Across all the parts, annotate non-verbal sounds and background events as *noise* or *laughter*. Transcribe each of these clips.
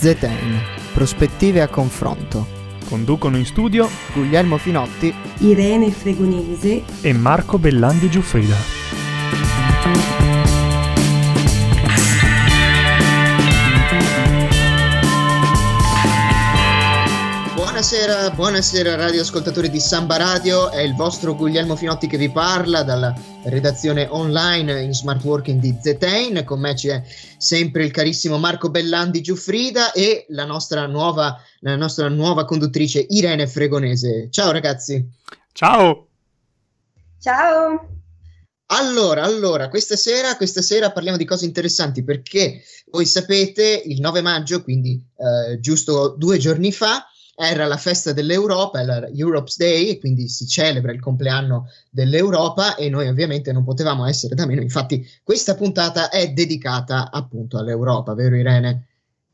Zetain, prospettive a confronto. Conducono in studio Guglielmo Finotti, Irene Fregonese e Marco Bellandi Giuffrida. Buonasera, buonasera radioascoltatori di Samba Radio, è il vostro Guglielmo Finotti che vi parla dalla redazione online in smart working di Zetain, con me c'è sempre il carissimo Marco Bellandi Giuffrida e la nostra nuova, la nostra nuova conduttrice Irene Fregonese. Ciao ragazzi! Ciao! Ciao! Allora, allora, questa sera, questa sera parliamo di cose interessanti perché voi sapete il 9 maggio, quindi eh, giusto due giorni fa, era la festa dell'Europa, era Europe's Day, quindi si celebra il compleanno dell'Europa e noi ovviamente non potevamo essere da meno. Infatti, questa puntata è dedicata appunto all'Europa, vero Irene?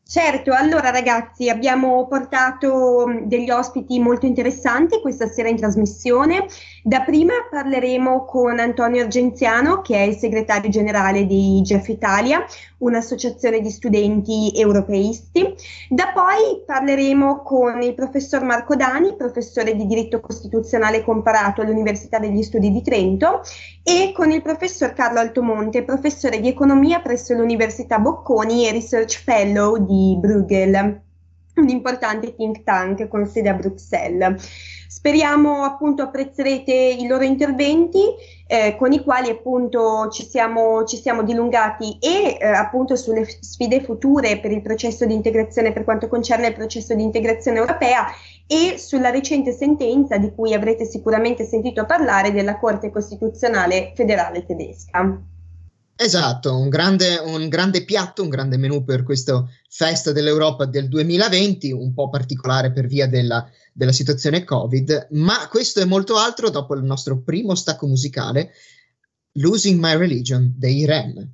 Certo, allora ragazzi abbiamo portato degli ospiti molto interessanti questa sera in trasmissione. Da prima parleremo con Antonio Argenziano che è il segretario generale di Jeff Italia, un'associazione di studenti europeisti. Da poi parleremo con il professor Marco Dani, professore di diritto costituzionale comparato all'Università degli Studi di Trento e con il professor Carlo Altomonte, professore di economia presso l'Università Bocconi e research fellow di Bruegel, un importante think tank con sede a Bruxelles. Speriamo appunto apprezzerete i loro interventi eh, con i quali appunto ci siamo, ci siamo dilungati e eh, appunto sulle sfide future per il processo di integrazione per quanto concerne il processo di integrazione europea e sulla recente sentenza di cui avrete sicuramente sentito parlare della Corte Costituzionale federale tedesca. Esatto, un grande, un grande, piatto, un grande menù per questa festa dell'Europa del 2020, un po' particolare per via della, della situazione Covid, ma questo è molto altro dopo il nostro primo stacco musicale, Losing My Religion dei REM.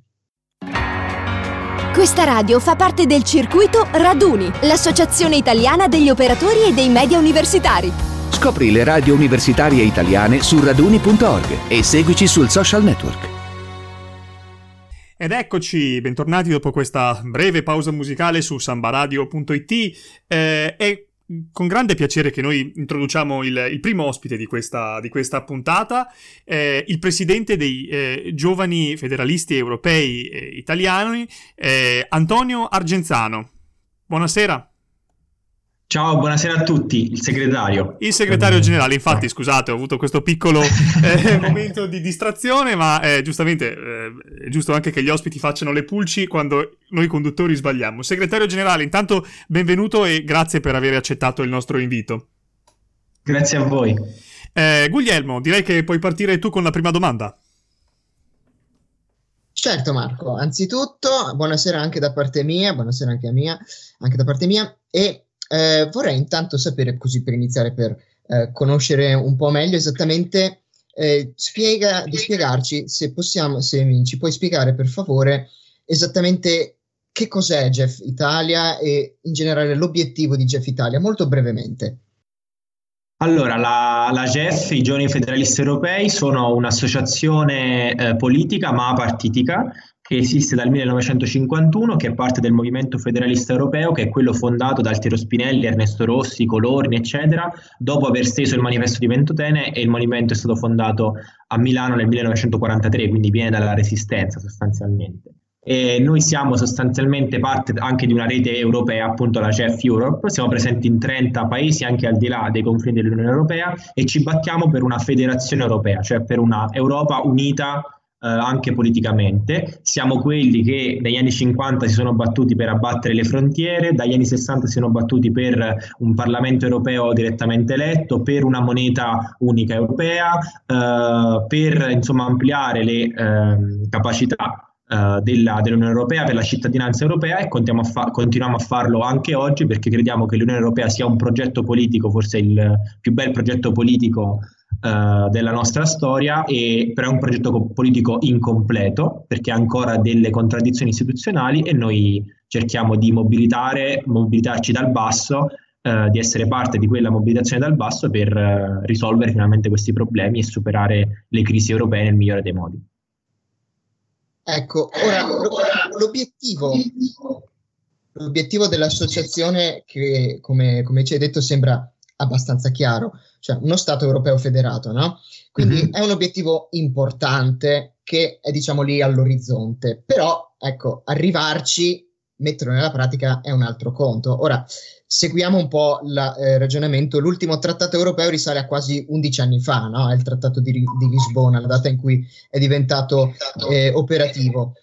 Questa radio fa parte del circuito Raduni, l'associazione italiana degli operatori e dei media universitari. Scopri le radio universitarie italiane su raduni.org e seguici sul social network. Ed eccoci, bentornati dopo questa breve pausa musicale su sambaradio.it. Eh, è con grande piacere che noi introduciamo il, il primo ospite di questa, di questa puntata, eh, il presidente dei eh, giovani federalisti europei eh, italiani, eh, Antonio Argenzano. Buonasera. Ciao, buonasera a tutti, il segretario. Il segretario generale, infatti, scusate, ho avuto questo piccolo *laughs* eh, momento di distrazione, ma eh, giustamente eh, è giusto anche che gli ospiti facciano le pulci quando noi conduttori sbagliamo. Segretario generale, intanto benvenuto e grazie per aver accettato il nostro invito. Grazie a voi. Eh, Guglielmo, direi che puoi partire tu con la prima domanda. Certo Marco, anzitutto buonasera anche da parte mia, buonasera anche, mia, anche da parte mia e eh, vorrei intanto sapere, così per iniziare, per eh, conoscere un po' meglio esattamente, eh, spiega, di spiegarci se possiamo, se ci puoi spiegare per favore esattamente che cos'è Jeff Italia e in generale l'obiettivo di Jeff Italia, molto brevemente. Allora, la, la GEF, i Giovani Federalisti Europei, sono un'associazione eh, politica ma partitica che esiste dal 1951, che è parte del movimento federalista europeo, che è quello fondato da Altiero Spinelli, Ernesto Rossi, Colorni, eccetera, dopo aver steso il manifesto di Ventotene e il movimento è stato fondato a Milano nel 1943, quindi viene dalla resistenza sostanzialmente. E noi siamo sostanzialmente parte anche di una rete europea, appunto la CEF Europe, siamo presenti in 30 paesi anche al di là dei confini dell'Unione Europea e ci battiamo per una federazione europea, cioè per una Europa unita eh, anche politicamente. Siamo quelli che negli anni 50 si sono battuti per abbattere le frontiere, dagli anni 60 si sono battuti per un Parlamento europeo direttamente eletto, per una moneta unica europea, eh, per insomma ampliare le eh, capacità della, dell'Unione Europea per la cittadinanza europea e a fa- continuiamo a farlo anche oggi perché crediamo che l'Unione Europea sia un progetto politico, forse il più bel progetto politico uh, della nostra storia, e, però è un progetto politico incompleto perché ha ancora delle contraddizioni istituzionali e noi cerchiamo di mobilitare, mobilitarci dal basso, uh, di essere parte di quella mobilitazione dal basso per risolvere finalmente questi problemi e superare le crisi europee nel migliore dei modi. Ecco, ora l'obiettivo, l'obiettivo dell'associazione, che come, come, ci hai detto sembra abbastanza chiaro, cioè uno Stato europeo federato, no? Quindi mm-hmm. è un obiettivo importante che è diciamo lì all'orizzonte, però ecco, arrivarci, metterlo nella pratica è un altro conto. Ora, seguiamo un po' il eh, ragionamento, l'ultimo trattato europeo risale a quasi 11 anni fa, no? È il trattato di, di Lisbona, la data in cui è diventato eh, operativo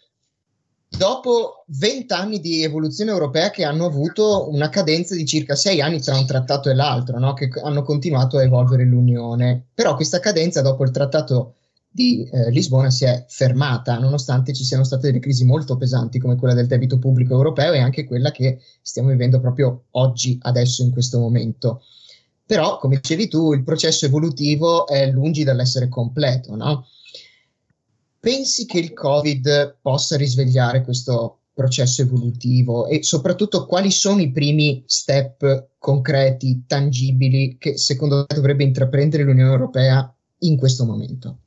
dopo vent'anni di evoluzione europea che hanno avuto una cadenza di circa sei anni tra un trattato e l'altro, no? che hanno continuato a evolvere l'Unione. Però questa cadenza dopo il trattato di eh, Lisbona si è fermata, nonostante ci siano state delle crisi molto pesanti come quella del debito pubblico europeo e anche quella che stiamo vivendo proprio oggi, adesso, in questo momento. Però, come dicevi tu, il processo evolutivo è lungi dall'essere completo, no? Pensi che il Covid possa risvegliare questo processo evolutivo e soprattutto quali sono i primi step concreti, tangibili che secondo te dovrebbe intraprendere l'Unione Europea in questo momento?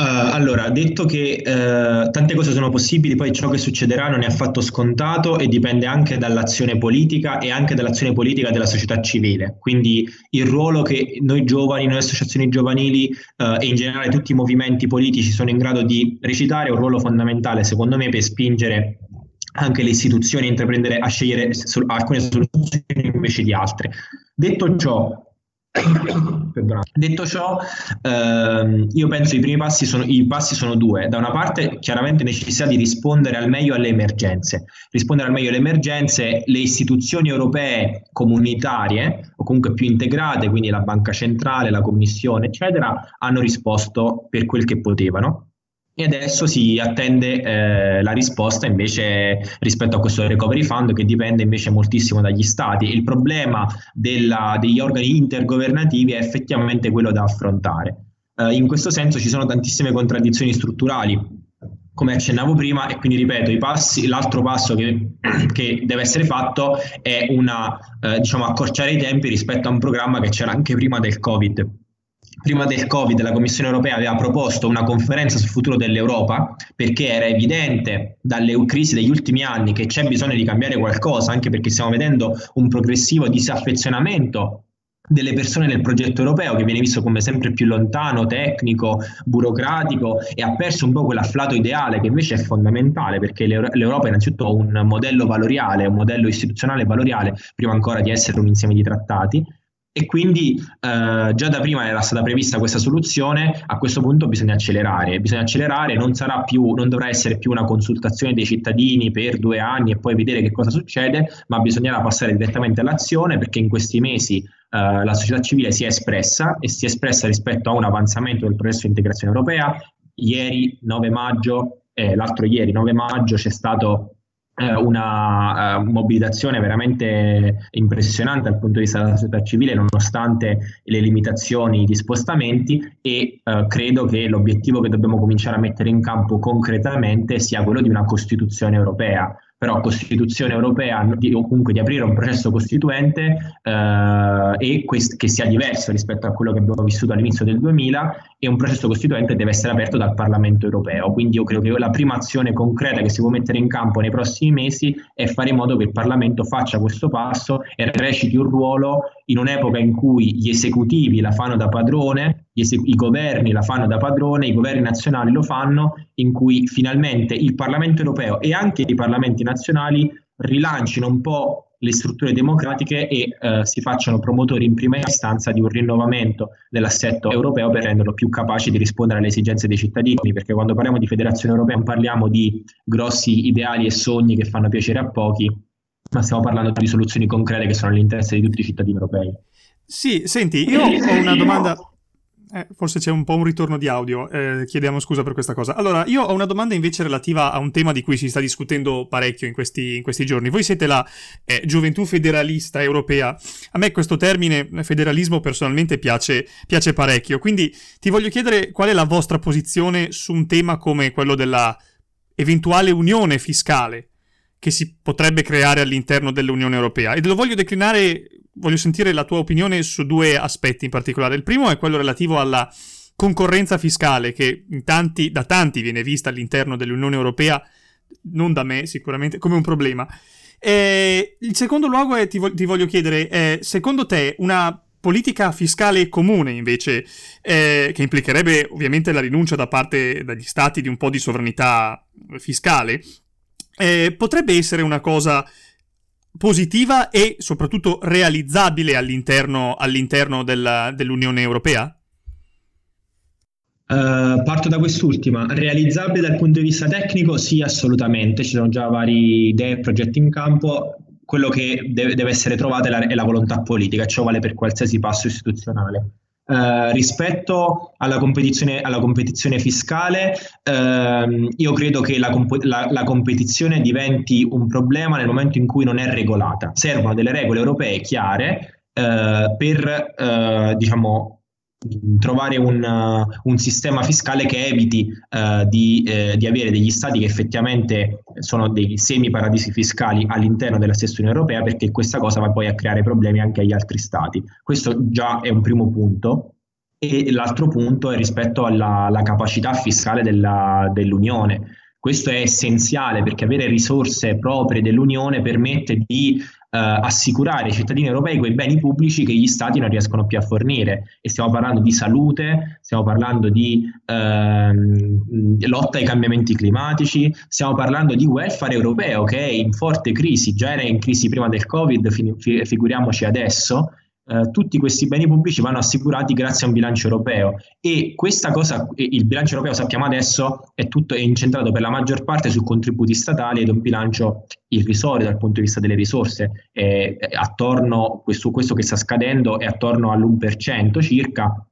Uh, allora, detto che uh, tante cose sono possibili, poi ciò che succederà non è affatto scontato e dipende anche dall'azione politica e anche dall'azione politica della società civile. Quindi il ruolo che noi giovani, noi associazioni giovanili uh, e in generale tutti i movimenti politici sono in grado di recitare è un ruolo fondamentale, secondo me, per spingere anche le istituzioni a intraprendere a scegliere alcune soluzioni invece di altre. Detto ciò, Detto ciò, ehm, io penso che i primi passi sono, i passi sono due. Da una parte, chiaramente necessità di rispondere al meglio alle emergenze. Rispondere al meglio alle emergenze, le istituzioni europee comunitarie o comunque più integrate, quindi la Banca Centrale, la Commissione, eccetera, hanno risposto per quel che potevano e adesso si attende eh, la risposta invece rispetto a questo recovery fund che dipende invece moltissimo dagli stati. Il problema della, degli organi intergovernativi è effettivamente quello da affrontare. Eh, in questo senso ci sono tantissime contraddizioni strutturali, come accennavo prima, e quindi ripeto, passi, l'altro passo che, *clears throat* che, deve essere fatto è una, eh, diciamo, accorciare i tempi rispetto a un programma che c'era anche prima del Covid prima del Covid la Commissione europea aveva proposto una conferenza sul futuro dell'Europa perché era evidente dalle crisi degli ultimi anni che c'è bisogno di cambiare qualcosa, anche perché stiamo vedendo un progressivo disaffezionamento delle persone nel progetto europeo che viene visto come sempre più lontano, tecnico, burocratico e ha perso un po' quell'afflato ideale che invece è fondamentale perché l'Europa è innanzitutto un modello valoriale, un modello istituzionale valoriale prima ancora di essere un insieme di trattati e quindi eh, già da prima era stata prevista questa soluzione, a questo punto bisogna accelerare, bisogna accelerare, non, più, non dovrà essere più una consultazione dei cittadini per due anni e poi vedere che cosa succede, ma bisognerà passare direttamente all'azione perché in questi mesi eh, la società civile si è espressa e si è espressa rispetto a un avanzamento del processo di integrazione europea. Ieri, 9 maggio, eh, l'altro ieri, 9 maggio, c'è stato una uh, mobilitazione veramente impressionante dal punto di vista della società civile nonostante le limitazioni di spostamenti e uh, credo che l'obiettivo che dobbiamo cominciare a mettere in campo concretamente sia quello di una Costituzione europea. Però Costituzione europea o comunque di aprire un processo costituente eh, e quest- che sia diverso rispetto a quello che abbiamo vissuto all'inizio del 2000 e un processo costituente deve essere aperto dal Parlamento europeo. Quindi io credo che la prima azione concreta che si può mettere in campo nei prossimi mesi è fare in modo che il Parlamento faccia questo passo e reciti un ruolo in un'epoca in cui gli esecutivi la fanno da padrone, ese- i governi la fanno da padrone, i governi nazionali lo fanno, in cui finalmente il Parlamento europeo e anche i parlamenti nazionali rilancino un po' le strutture democratiche e eh, si facciano promotori in prima istanza di un rinnovamento dell'assetto europeo per renderlo più capace di rispondere alle esigenze dei cittadini, perché quando parliamo di federazione europea non parliamo di grossi ideali e sogni che fanno piacere a pochi, ma stiamo parlando di soluzioni concrete che sono all'interesse di tutti i cittadini europei. Sì, senti, io ho una domanda. *laughs* Eh, forse c'è un po' un ritorno di audio, eh, chiediamo scusa per questa cosa. Allora, io ho una domanda invece relativa a un tema di cui si sta discutendo parecchio in questi, in questi giorni. Voi siete la eh, gioventù federalista europea. A me questo termine federalismo personalmente piace, piace parecchio, quindi ti voglio chiedere qual è la vostra posizione su un tema come quello della eventuale unione fiscale che si potrebbe creare all'interno dell'Unione Europea. E lo voglio declinare, voglio sentire la tua opinione su due aspetti in particolare. Il primo è quello relativo alla concorrenza fiscale che tanti, da tanti viene vista all'interno dell'Unione Europea non da me sicuramente, come un problema. Eh, il secondo luogo è, ti, vo- ti voglio chiedere, eh, secondo te una politica fiscale comune, invece, eh, che implicherebbe ovviamente la rinuncia da parte degli stati di un po' di sovranità fiscale, eh, potrebbe essere una cosa positiva e soprattutto realizzabile all'interno, all'interno della, dell'Unione Europea? Uh, parto da quest'ultima, realizzabile dal punto di vista tecnico? Sì, assolutamente, ci sono già vari idee e progetti in campo, quello che deve, deve essere trovato è la, è la, volontà politica, ciò vale per qualsiasi passo istituzionale. Uh, rispetto alla competizione, alla competizione fiscale, uh, io credo che la, comp- la, la, competizione diventi un problema nel momento in cui non è regolata. Servono delle regole europee chiare uh, per diciamo, trovare un, un, sistema fiscale che eviti uh, di, eh, di, avere degli stati che effettivamente sono dei semi paradisi fiscali all'interno della stessa Unione Europea perché questa cosa va poi a creare problemi anche agli altri stati. Questo già è un primo punto e l'altro punto è rispetto alla, alla capacità fiscale della, dell'Unione. Questo è essenziale perché avere risorse proprie dell'Unione permette di eh, assicurare ai cittadini europei quei beni pubblici che gli stati non riescono più a fornire. E stiamo parlando di salute, stiamo parlando di ehm, lotta ai cambiamenti climatici, stiamo parlando di welfare europeo che è in forte crisi, già era in crisi prima del Covid, figuriamoci adesso. Uh, tutti questi beni pubblici vanno assicurati grazie a un bilancio europeo. E questa cosa, il bilancio europeo sappiamo adesso è tutto è incentrato per la maggior parte su contributi statali ed è un bilancio irrisorio dal punto di vista delle risorse, è attorno, questo, questo che sta scadendo è attorno all'1% circa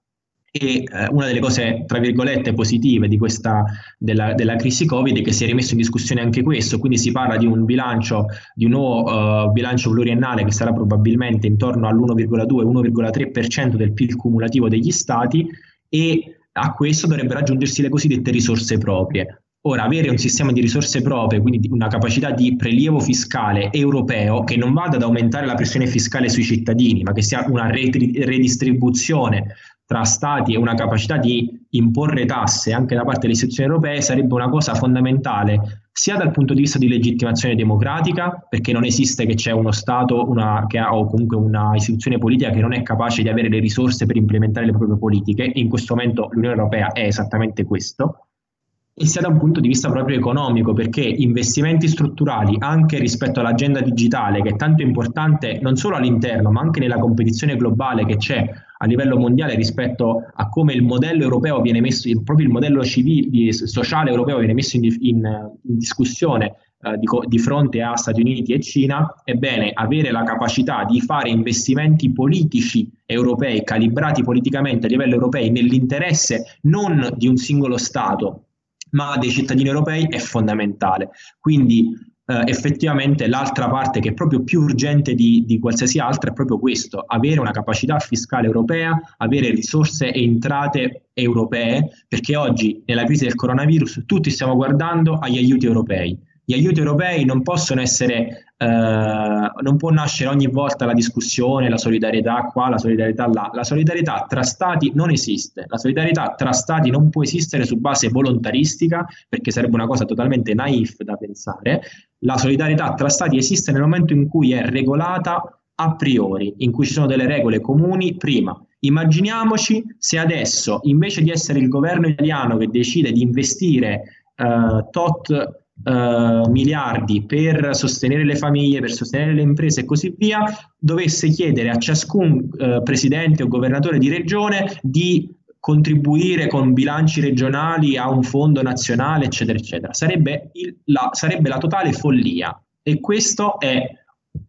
e eh, una delle cose, tra virgolette, positive di questa, della, della, crisi Covid è che si è rimesso in discussione anche questo, quindi si parla di un bilancio, di un nuovo uh, bilancio pluriennale che sarà probabilmente intorno all'1,2-1,3% del PIL cumulativo degli stati e a questo dovrebbero aggiungersi le cosiddette risorse proprie. Ora, avere un sistema di risorse proprie, quindi una capacità di prelievo fiscale europeo che non vada ad aumentare la pressione fiscale sui cittadini, ma che sia una redistribuzione tra stati e una capacità di imporre tasse anche da parte delle istituzioni europee sarebbe una cosa fondamentale sia dal punto di vista di legittimazione democratica, perché non esiste che c'è uno Stato una, ha, o comunque una istituzione politica che non è capace di avere le risorse per implementare le proprie politiche, in questo momento l'Unione Europea è esattamente questo, e sia da un punto di vista proprio economico, perché investimenti strutturali anche rispetto all'agenda digitale, che è tanto importante non solo all'interno, ma anche nella competizione globale che c'è a livello mondiale rispetto a come il modello europeo viene messo, proprio il modello civile, sociale europeo viene messo in, in, in discussione eh, di, di, fronte a Stati Uniti e Cina, ebbene avere la capacità di fare investimenti politici europei, calibrati politicamente a livello europeo nell'interesse non di un singolo Stato, ma dei cittadini europei è fondamentale. Quindi eh, effettivamente l'altra parte che è proprio più urgente di, di, qualsiasi altra è proprio questo, avere una capacità fiscale europea, avere risorse e entrate europee, perché oggi nella crisi del coronavirus tutti stiamo guardando agli aiuti europei. Gli aiuti europei non possono essere eh, non può nascere ogni volta la discussione, la solidarietà qua, la solidarietà là. La solidarietà tra stati non esiste. La solidarietà tra stati non può esistere su base volontaristica, perché sarebbe una cosa totalmente naif da pensare. La solidarietà tra stati esiste nel momento in cui è regolata a priori, in cui ci sono delle regole comuni prima. Immaginiamoci se adesso, invece di essere il governo italiano che decide di investire uh, tot uh, miliardi per sostenere le famiglie, per sostenere le imprese e così via, dovesse chiedere a ciascun uh, presidente o governatore di regione di contribuire con bilanci regionali a un fondo nazionale, eccetera, eccetera. Sarebbe, il, la, sarebbe la totale follia. E questo è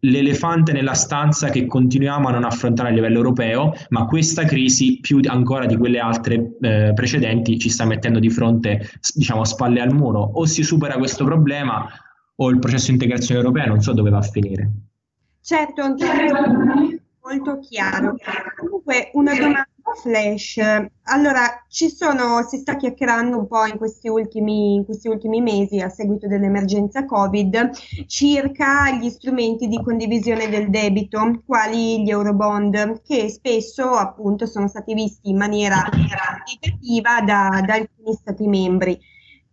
l'elefante nella stanza che continuiamo a non affrontare a livello europeo, ma questa crisi, più ancora di quelle altre eh, precedenti, ci sta mettendo di fronte, diciamo, spalle al muro. O si supera questo problema o il processo di integrazione europea non so dove va a finire. Certo, anche molto chiaro. Comunque, una domanda flash. Allora, ci sono, si sta chiacchierando un po' in questi, ultimi, in questi ultimi mesi a seguito dell'emergenza Covid circa gli strumenti di condivisione del debito, quali gli Eurobond, che spesso appunto sono stati visti in maniera negativa da, da alcuni Stati membri.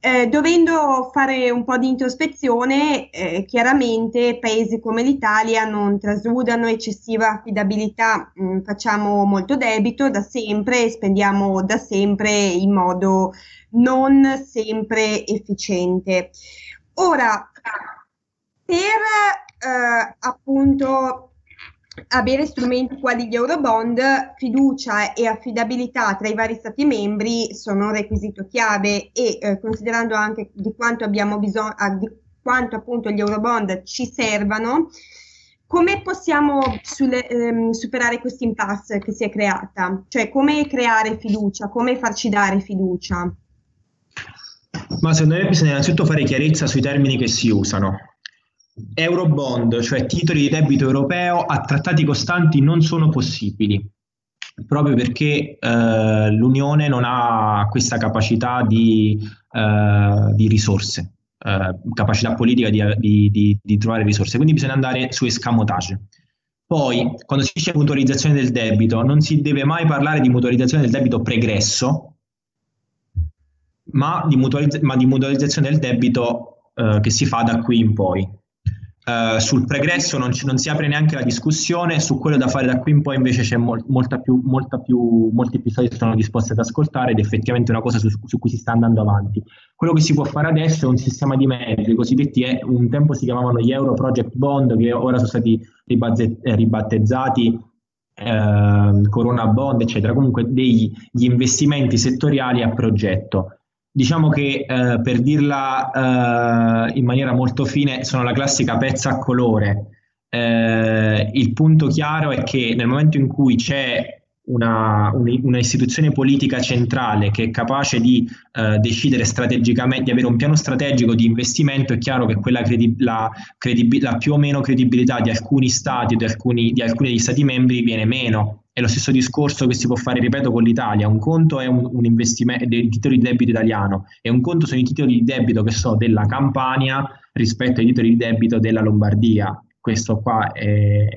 Eh, dovendo fare un po' di introspezione, eh, chiaramente paesi come l'Italia non trasudano eccessiva affidabilità, mm, facciamo molto debito da sempre e spendiamo da sempre in modo non sempre efficiente. Ora, per eh, appunto avere strumenti quali gli Eurobond, fiducia e affidabilità tra i vari Stati membri sono un requisito chiave e eh, considerando anche di quanto abbiamo bisogno, ah, di quanto appunto gli Eurobond ci servano, come possiamo sulle, ehm, superare questa impasse che si è creata? Cioè come creare fiducia, come farci dare fiducia? Ma secondo me bisogna innanzitutto fare chiarezza sui termini che si usano. Eurobond, cioè titoli di debito europeo a trattati costanti non sono possibili, proprio perché eh, l'Unione non ha questa capacità di, eh, di risorse, eh, capacità politica di, di, di, trovare risorse, quindi bisogna andare su escamotage. Poi, quando si dice mutualizzazione del debito, non si deve mai parlare di mutualizzazione del debito pregresso, ma di, mutualizz- ma mutualizzazione del debito eh, che si fa da qui in poi. Uh, sul pregresso non, ci, non, si apre neanche la discussione, su quello da fare da qui in poi invece c'è mol, molta più, molta più, molti episodi sono disposti ad ascoltare ed effettivamente è una cosa su, su, cui si sta andando avanti. Quello che si può fare adesso è un sistema di mezzi, i cosiddetti, eh, un tempo si chiamavano gli Euro Project Bond, che ora sono stati eh, ribattezzati eh, Corona Bond, eccetera, comunque degli investimenti settoriali a progetto diciamo che eh, per dirla eh, in maniera molto fine, sono la classica pezza a colore. Eh, il punto chiaro è che nel momento in cui c'è una, una, istituzione politica centrale che è capace di eh, decidere strategicamente, di avere un piano strategico di investimento, è chiaro che quella credi- la, credibi- la più o meno credibilità di alcuni stati o di alcuni, di alcuni degli stati membri viene meno. È lo stesso discorso che si può fare, ripeto, con l'Italia. Un conto è un, un investimento dei titoli di debito italiano e un conto sono i titoli di debito che so della Campania rispetto ai titoli di debito della Lombardia. Questo qua è,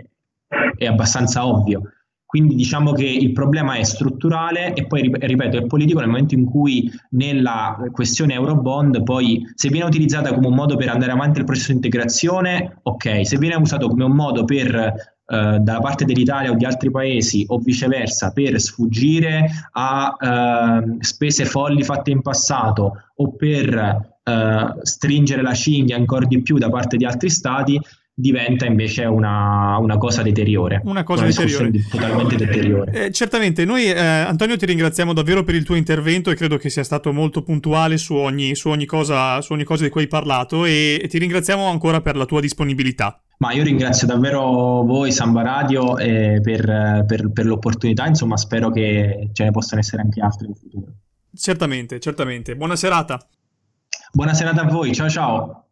è abbastanza ovvio. Quindi diciamo che il problema è strutturale e poi, ripeto, è politico nel momento in cui nella questione Eurobond poi se viene utilizzata come un modo per andare avanti il processo di integrazione, ok, se viene usato come un modo per eh, dalla parte dell'Italia o di altri paesi o viceversa per sfuggire a eh, spese folli fatte in passato o per eh, stringere la cinghia ancora di più da parte di altri stati, diventa invece una, una cosa deteriore. Una cosa una deteriore. Totalmente deteriore. Eh, certamente, noi eh, Antonio ti ringraziamo davvero per il tuo intervento e credo che sia stato molto puntuale su ogni, su ogni, cosa, su ogni cosa, di cui hai parlato e, e ti ringraziamo ancora per la tua disponibilità. Ma io ringrazio davvero voi, Samba Radio, eh, per, per, per l'opportunità, insomma spero che ce ne possano essere anche altre in futuro. Certamente, certamente. Buona serata. Buona serata a voi, ciao ciao.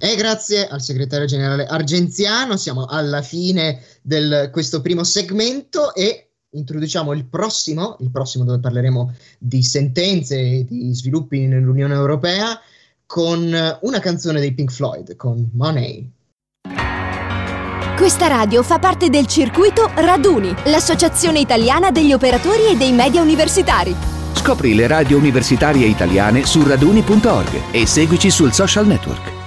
E grazie al segretario generale argenziano siamo alla fine di questo primo segmento e introduciamo il prossimo, il prossimo dove parleremo di sentenze e di sviluppi nell'Unione Europea con una canzone dei Pink Floyd, con Money. Questa radio fa parte del circuito Raduni, l'associazione italiana degli operatori e dei media universitari. Scopri le radio universitarie italiane su raduni.org e seguici sul social network.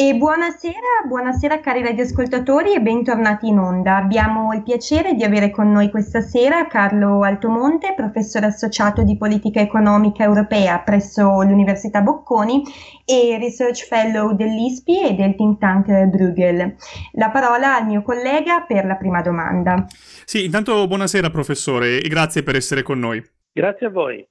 E buonasera, buonasera cari radioascoltatori e bentornati in onda. Abbiamo il piacere di avere con noi questa sera Carlo Altomonte, professore associato di politica economica europea presso l'Università Bocconi e Research Fellow dell'ISPI e del think tank Bruegel. La parola al mio collega per la prima domanda. Sì, intanto buonasera professore e grazie per essere con noi. Grazie a voi.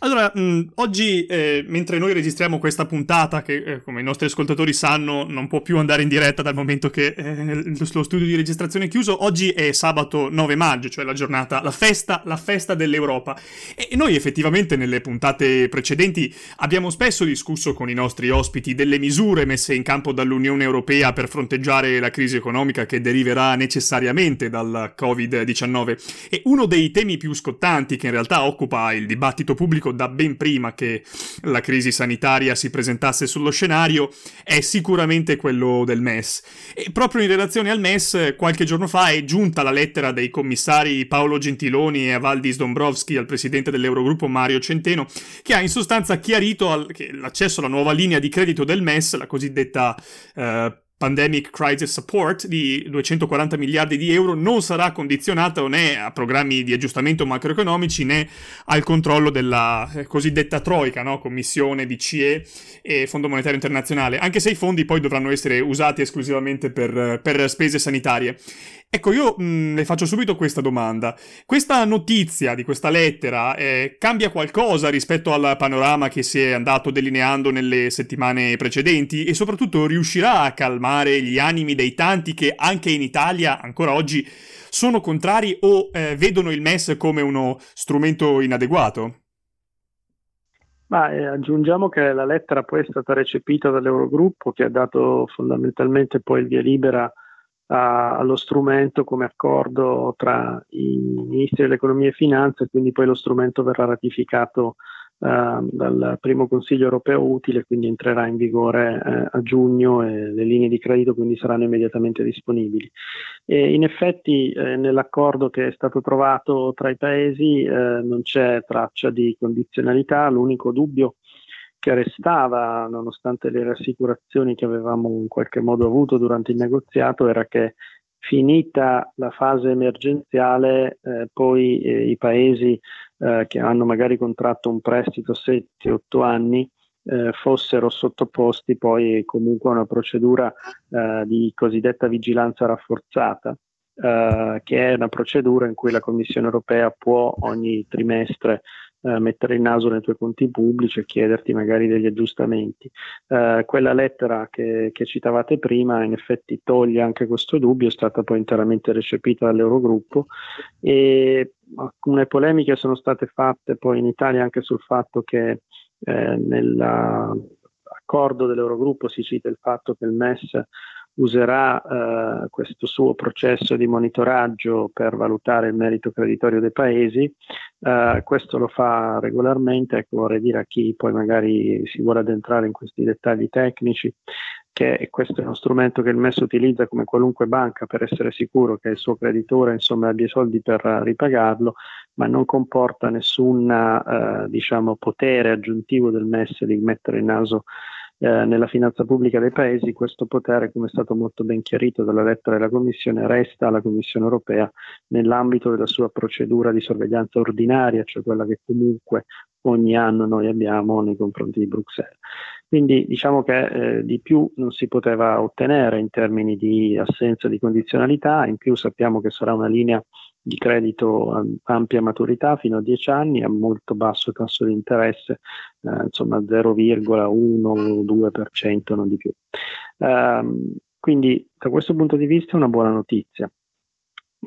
Allora, mh, oggi, eh, mentre noi registriamo questa puntata, che eh, come i nostri ascoltatori sanno non può più andare in diretta dal momento che eh, lo studio di registrazione è chiuso, oggi è sabato 9 maggio, cioè la giornata, la festa, la festa dell'Europa. E noi effettivamente nelle puntate precedenti abbiamo spesso discusso con i nostri ospiti delle misure messe in campo dall'Unione Europea per fronteggiare la crisi economica che deriverà necessariamente dal Covid-19. E uno dei temi più scottanti che in realtà occupa il dibattito pubblico da ben prima che la crisi sanitaria si presentasse sullo scenario è sicuramente quello del MES. E proprio in relazione al MES, qualche giorno fa è giunta la lettera dei commissari Paolo Gentiloni e Avaldis Dombrovski al presidente dell'Eurogruppo Mario Centeno, che ha in sostanza chiarito al- che l'accesso alla nuova linea di credito del MES, la cosiddetta eh, Pandemic Crisis Support di 240 miliardi di euro non sarà condizionato né a programmi di aggiustamento macroeconomici né al controllo della eh, cosiddetta Troica, no? Commissione di CE e Fondo Monetario Internazionale, anche se i fondi poi dovranno essere usati esclusivamente per, per spese sanitarie. Ecco, io mh, le faccio subito questa domanda. Questa notizia di questa lettera eh, cambia qualcosa rispetto al panorama che si è andato delineando nelle settimane precedenti e soprattutto riuscirà a calmare gli animi dei tanti che anche in Italia ancora oggi sono contrari o eh, vedono il MES come uno strumento inadeguato? Ma eh, aggiungiamo che la lettera poi è stata recepita dall'Eurogruppo che ha dato fondamentalmente poi il via libera a, allo strumento come accordo tra i ministri dell'economia e finanza, quindi poi lo strumento verrà ratificato eh, dal primo Consiglio europeo utile, quindi entrerà in vigore eh, a giugno e le linee di credito quindi saranno immediatamente disponibili. E in effetti eh, nell'accordo che è stato trovato tra i paesi eh, non c'è traccia di condizionalità, l'unico dubbio che restava, nonostante le rassicurazioni che avevamo in qualche modo avuto durante il negoziato, era che finita la fase emergenziale, eh, poi eh, i paesi eh, che hanno magari contratto un prestito 7-8 anni eh, fossero sottoposti poi comunque a una procedura eh, di cosiddetta vigilanza rafforzata. Uh, che è una procedura in cui la Commissione europea può ogni trimestre uh, mettere il naso nei tuoi conti pubblici e chiederti magari degli aggiustamenti. Uh, quella lettera che, che, citavate prima in effetti toglie anche questo dubbio, è stata poi interamente recepita dall'Eurogruppo e alcune polemiche sono state fatte poi in Italia anche sul fatto che eh, nell'accordo dell'Eurogruppo si cita il fatto che il MES userà eh, questo suo processo di monitoraggio per valutare il merito creditorio dei paesi. Eh, questo lo fa regolarmente, ecco, vorrei dire a chi poi magari si vuole addentrare in questi dettagli tecnici, che questo è uno strumento che il MES utilizza come qualunque banca per essere sicuro che il suo creditore insomma, abbia i soldi per ripagarlo, ma non comporta nessun eh, diciamo, potere aggiuntivo del MES di mettere il naso eh, nella finanza pubblica dei paesi, questo potere, come è stato molto ben chiarito dalla lettera della Commissione, resta alla Commissione europea nell'ambito della sua procedura di sorveglianza ordinaria, cioè quella che comunque ogni anno noi abbiamo nei confronti di Bruxelles. Quindi diciamo che eh, di più non si poteva ottenere in termini di assenza di condizionalità, in più sappiamo che sarà una linea di credito a ampia maturità fino a 10 anni a molto basso tasso di interesse, eh, insomma 0,1-2%, non di più. Um, quindi da questo punto di vista è una buona notizia.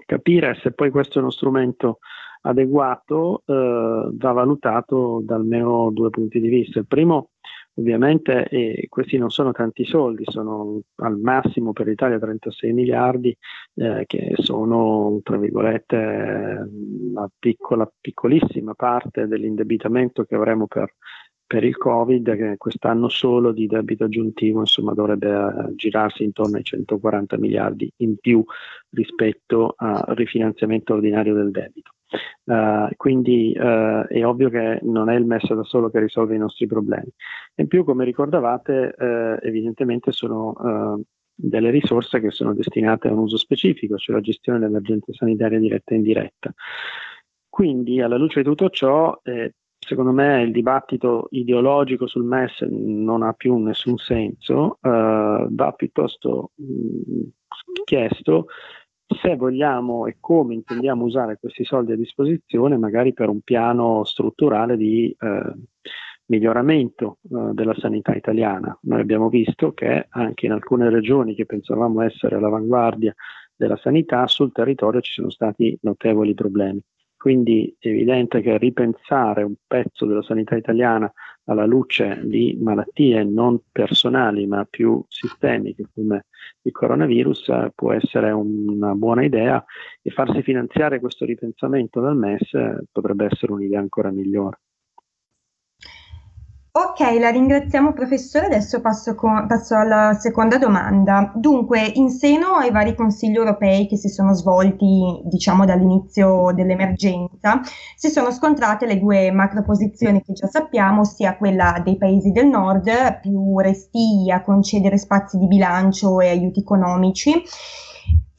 Capire se poi questo è uno strumento adeguato eh, va valutato da almeno due punti di vista. Il primo Ovviamente eh, questi non sono tanti soldi, sono al massimo per l'Italia 36 miliardi, eh, che sono, tra virgolette, una piccola, piccolissima parte dell'indebitamento che avremo per, per il Covid, che quest'anno solo di debito aggiuntivo insomma, dovrebbe eh, girarsi intorno ai 140 miliardi in più rispetto al rifinanziamento ordinario del debito. Uh, quindi uh, è ovvio che non è il MES da solo che risolve i nostri problemi. In più, come ricordavate, uh, evidentemente sono delle risorse che sono destinate a un uso specifico, cioè la gestione dell'emergenza sanitaria diretta e indiretta. Quindi, alla luce di tutto ciò, eh, secondo me il dibattito ideologico sul MES non ha più nessun senso, va piuttosto mh, chiesto se vogliamo e come intendiamo usare questi soldi a disposizione, magari per un piano strutturale di eh, miglioramento eh, della sanità italiana. Noi abbiamo visto che anche in alcune regioni che pensavamo essere all'avanguardia della sanità, sul territorio ci sono stati notevoli problemi. Quindi è evidente che ripensare un pezzo della sanità italiana alla luce di malattie non personali ma più sistemiche come il coronavirus può essere una buona idea e farsi finanziare questo ripensamento dal MES potrebbe essere un'idea ancora migliore. Ok, la ringraziamo professore, adesso passo, con, passo, alla seconda domanda. Dunque, in seno ai vari consigli europei che si sono svolti, diciamo, dall'inizio dell'emergenza, si sono scontrate le due macroposizioni che già sappiamo, sia quella dei paesi del nord, più restii a concedere spazi di bilancio e aiuti economici,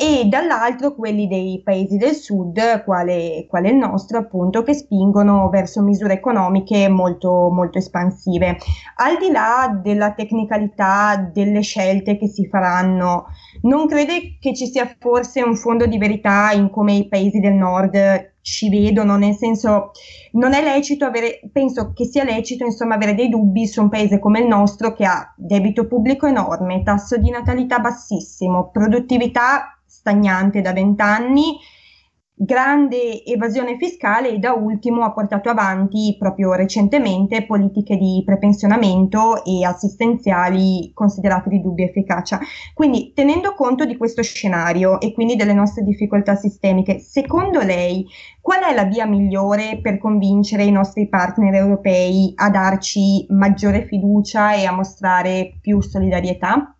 e dall'altro quelli dei paesi del sud, quale, quale, il nostro appunto, che spingono verso misure economiche molto, molto espansive. Al di là della tecnicalità delle scelte che si faranno, non crede che ci sia forse un fondo di verità in come i paesi del nord ci vedono, nel senso non è lecito avere, penso che sia lecito insomma avere dei dubbi su un paese come il nostro che ha debito pubblico enorme, tasso di natalità bassissimo, produttività stagnante da vent'anni, grande evasione fiscale e da ultimo ha portato avanti proprio recentemente politiche di prepensionamento e assistenziali considerate di dubbia efficacia. Quindi tenendo conto di questo scenario e quindi delle nostre difficoltà sistemiche, secondo lei qual è la via migliore per convincere i nostri partner europei a darci maggiore fiducia e a mostrare più solidarietà?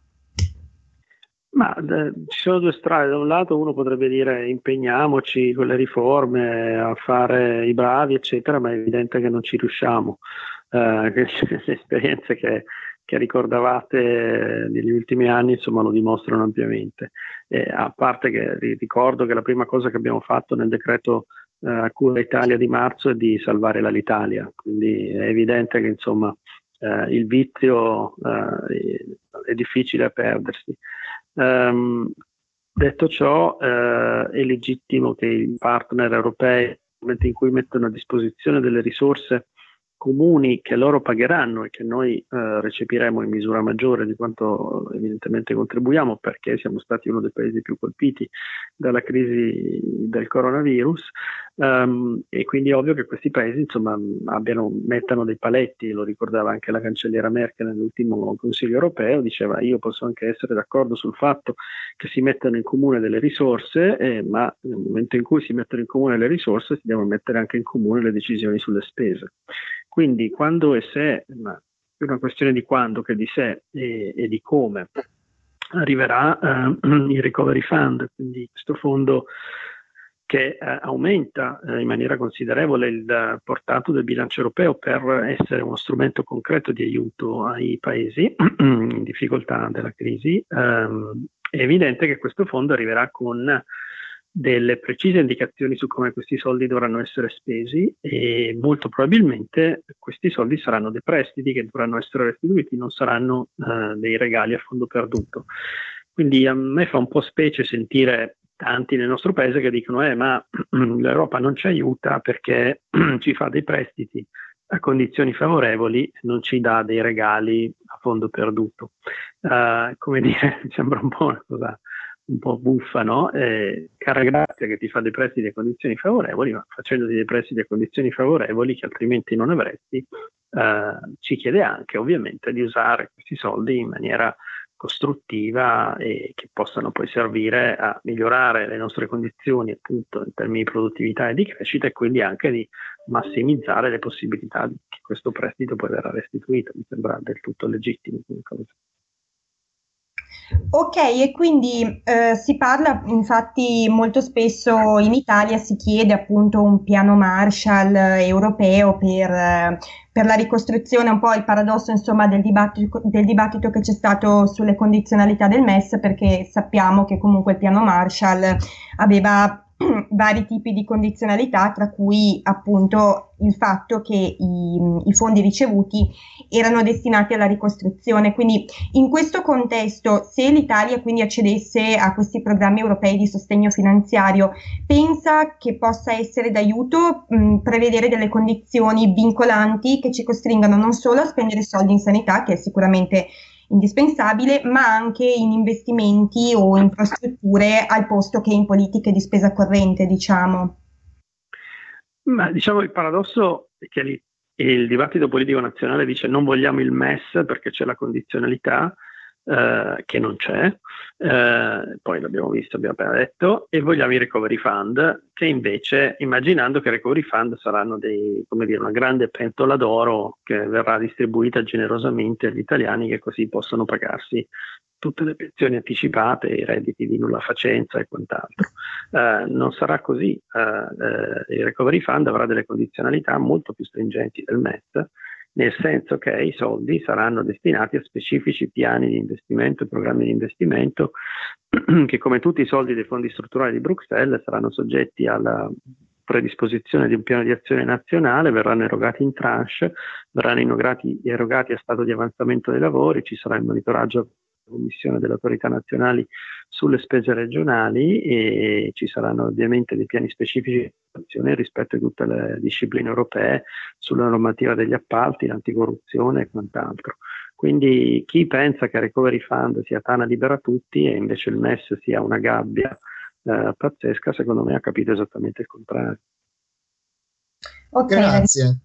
Ma eh, ci sono due strade, da un lato uno potrebbe dire impegniamoci con le riforme a fare i bravi, eccetera, ma è evidente che non ci riusciamo. Eh, *laughs* le esperienze che, che, ricordavate negli ultimi anni insomma, lo dimostrano ampiamente. E a parte che ricordo che la prima cosa che abbiamo fatto nel decreto eh, Cura Italia di marzo è di salvare l'Alitalia, quindi è evidente che insomma, eh, il vizio eh, è difficile perdersi. Um, detto ciò, uh, è legittimo che i partner europei, nel momento in cui mettono a disposizione delle risorse comuni che loro pagheranno e che noi eh, recepiremo in misura maggiore di quanto evidentemente contribuiamo perché siamo stati uno dei paesi più colpiti dalla crisi del coronavirus um, e quindi è ovvio che questi paesi insomma abbiano, mettano dei paletti, lo ricordava anche la cancelliera Merkel nell'ultimo Consiglio europeo, diceva io posso anche essere d'accordo sul fatto che si mettano in comune delle risorse, eh, ma nel momento in cui si mettono in comune le risorse si devono mettere anche in comune le decisioni sulle spese. Quindi quando e se, ma è una questione di quando che di se e, e di come arriverà eh, il Recovery Fund, quindi questo fondo che eh, aumenta eh, in maniera considerevole il portato del bilancio europeo per essere uno strumento concreto di aiuto ai paesi *clears throat* in difficoltà della crisi. Ehm, è evidente che questo fondo arriverà con delle precise indicazioni su come questi soldi dovranno essere spesi e molto probabilmente questi soldi saranno dei prestiti che dovranno essere restituiti, non saranno eh, dei regali a fondo perduto. Quindi a me fa un po' specie sentire tanti nel nostro paese che dicono eh, ma *clears throat* l'Europa non ci aiuta perché *clears throat* ci fa dei prestiti a condizioni favorevoli, non ci dà dei regali a fondo perduto. Uh, come dire, *laughs* sembra un po' una cosa un po' buffa, no? Eh, cara grazia che ti fa dei prestiti a condizioni favorevoli, ma facendoti dei prestiti a condizioni favorevoli che altrimenti non avresti, eh, ci chiede anche ovviamente di usare questi soldi in maniera costruttiva e che possano poi servire a migliorare le nostre condizioni appunto in termini di produttività e di crescita e quindi anche di massimizzare le possibilità che questo prestito poi verrà restituito. Mi sembra del tutto legittimo. Ok, e quindi eh, si parla, infatti molto spesso in Italia si chiede appunto un piano Marshall europeo per, eh, per la ricostruzione, un po' il paradosso insomma del dibattito, del dibattito che c'è stato sulle condizionalità del MES, perché sappiamo che comunque il piano Marshall aveva *clears throat* vari tipi di condizionalità, tra cui appunto il fatto che i, i, fondi ricevuti erano destinati alla ricostruzione. Quindi in questo contesto, se l'Italia quindi accedesse a questi programmi europei di sostegno finanziario, pensa che possa essere d'aiuto mh, prevedere delle condizioni vincolanti che ci costringano non solo a spendere soldi in sanità, che è sicuramente indispensabile, ma anche in investimenti o infrastrutture al posto che in politiche di spesa corrente, diciamo. Ma diciamo il paradosso è che il dibattito politico nazionale dice non vogliamo il MES perché c'è la condizionalità, eh, che non c'è, eh, poi l'abbiamo visto, abbiamo appena detto, e vogliamo i recovery fund, che invece, immaginando che i recovery fund saranno dei, dire, una grande pentola d'oro che verrà distribuita generosamente agli italiani che così possono pagarsi tutte le pensioni anticipate, i redditi di nulla facenza e quant'altro. Eh, non sarà così. Eh, eh, il recovery fund avrà delle condizionalità molto più stringenti del MES nel senso che i soldi saranno destinati a specifici piani di investimento programmi di investimento *clears throat* che come tutti i soldi dei fondi strutturali di Bruxelles saranno soggetti alla predisposizione di un piano di azione nazionale, verranno erogati in tranche, verranno erogati, erogati a stato di avanzamento dei lavori, ci sarà il monitoraggio commissione delle autorità nazionali sulle spese regionali e ci saranno ovviamente dei piani specifici di azione rispetto a tutte le discipline europee sulla normativa degli appalti, l'anticorruzione e quant'altro. Quindi chi pensa che il Recovery Fund sia tana libera tutti e invece il MES sia una gabbia eh, pazzesca, secondo me ha capito esattamente il contrario. Okay. Grazie.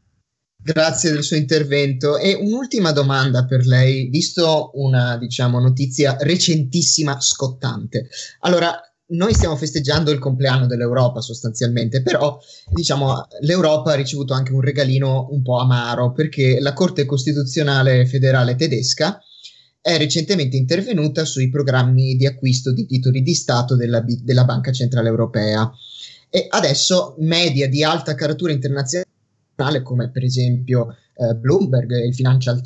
Grazie del suo intervento. E un'ultima domanda per lei, visto una, diciamo, notizia recentissima, scottante. Allora, noi stiamo festeggiando il compleanno dell'Europa sostanzialmente, però diciamo l'Europa ha ricevuto anche un regalino un po' amaro perché la Corte Costituzionale federale tedesca è recentemente intervenuta sui programmi di acquisto di titoli di Stato della, della Banca Centrale Europea e adesso media di alta caratura internazionale come per esempio eh, Bloomberg e il Financial,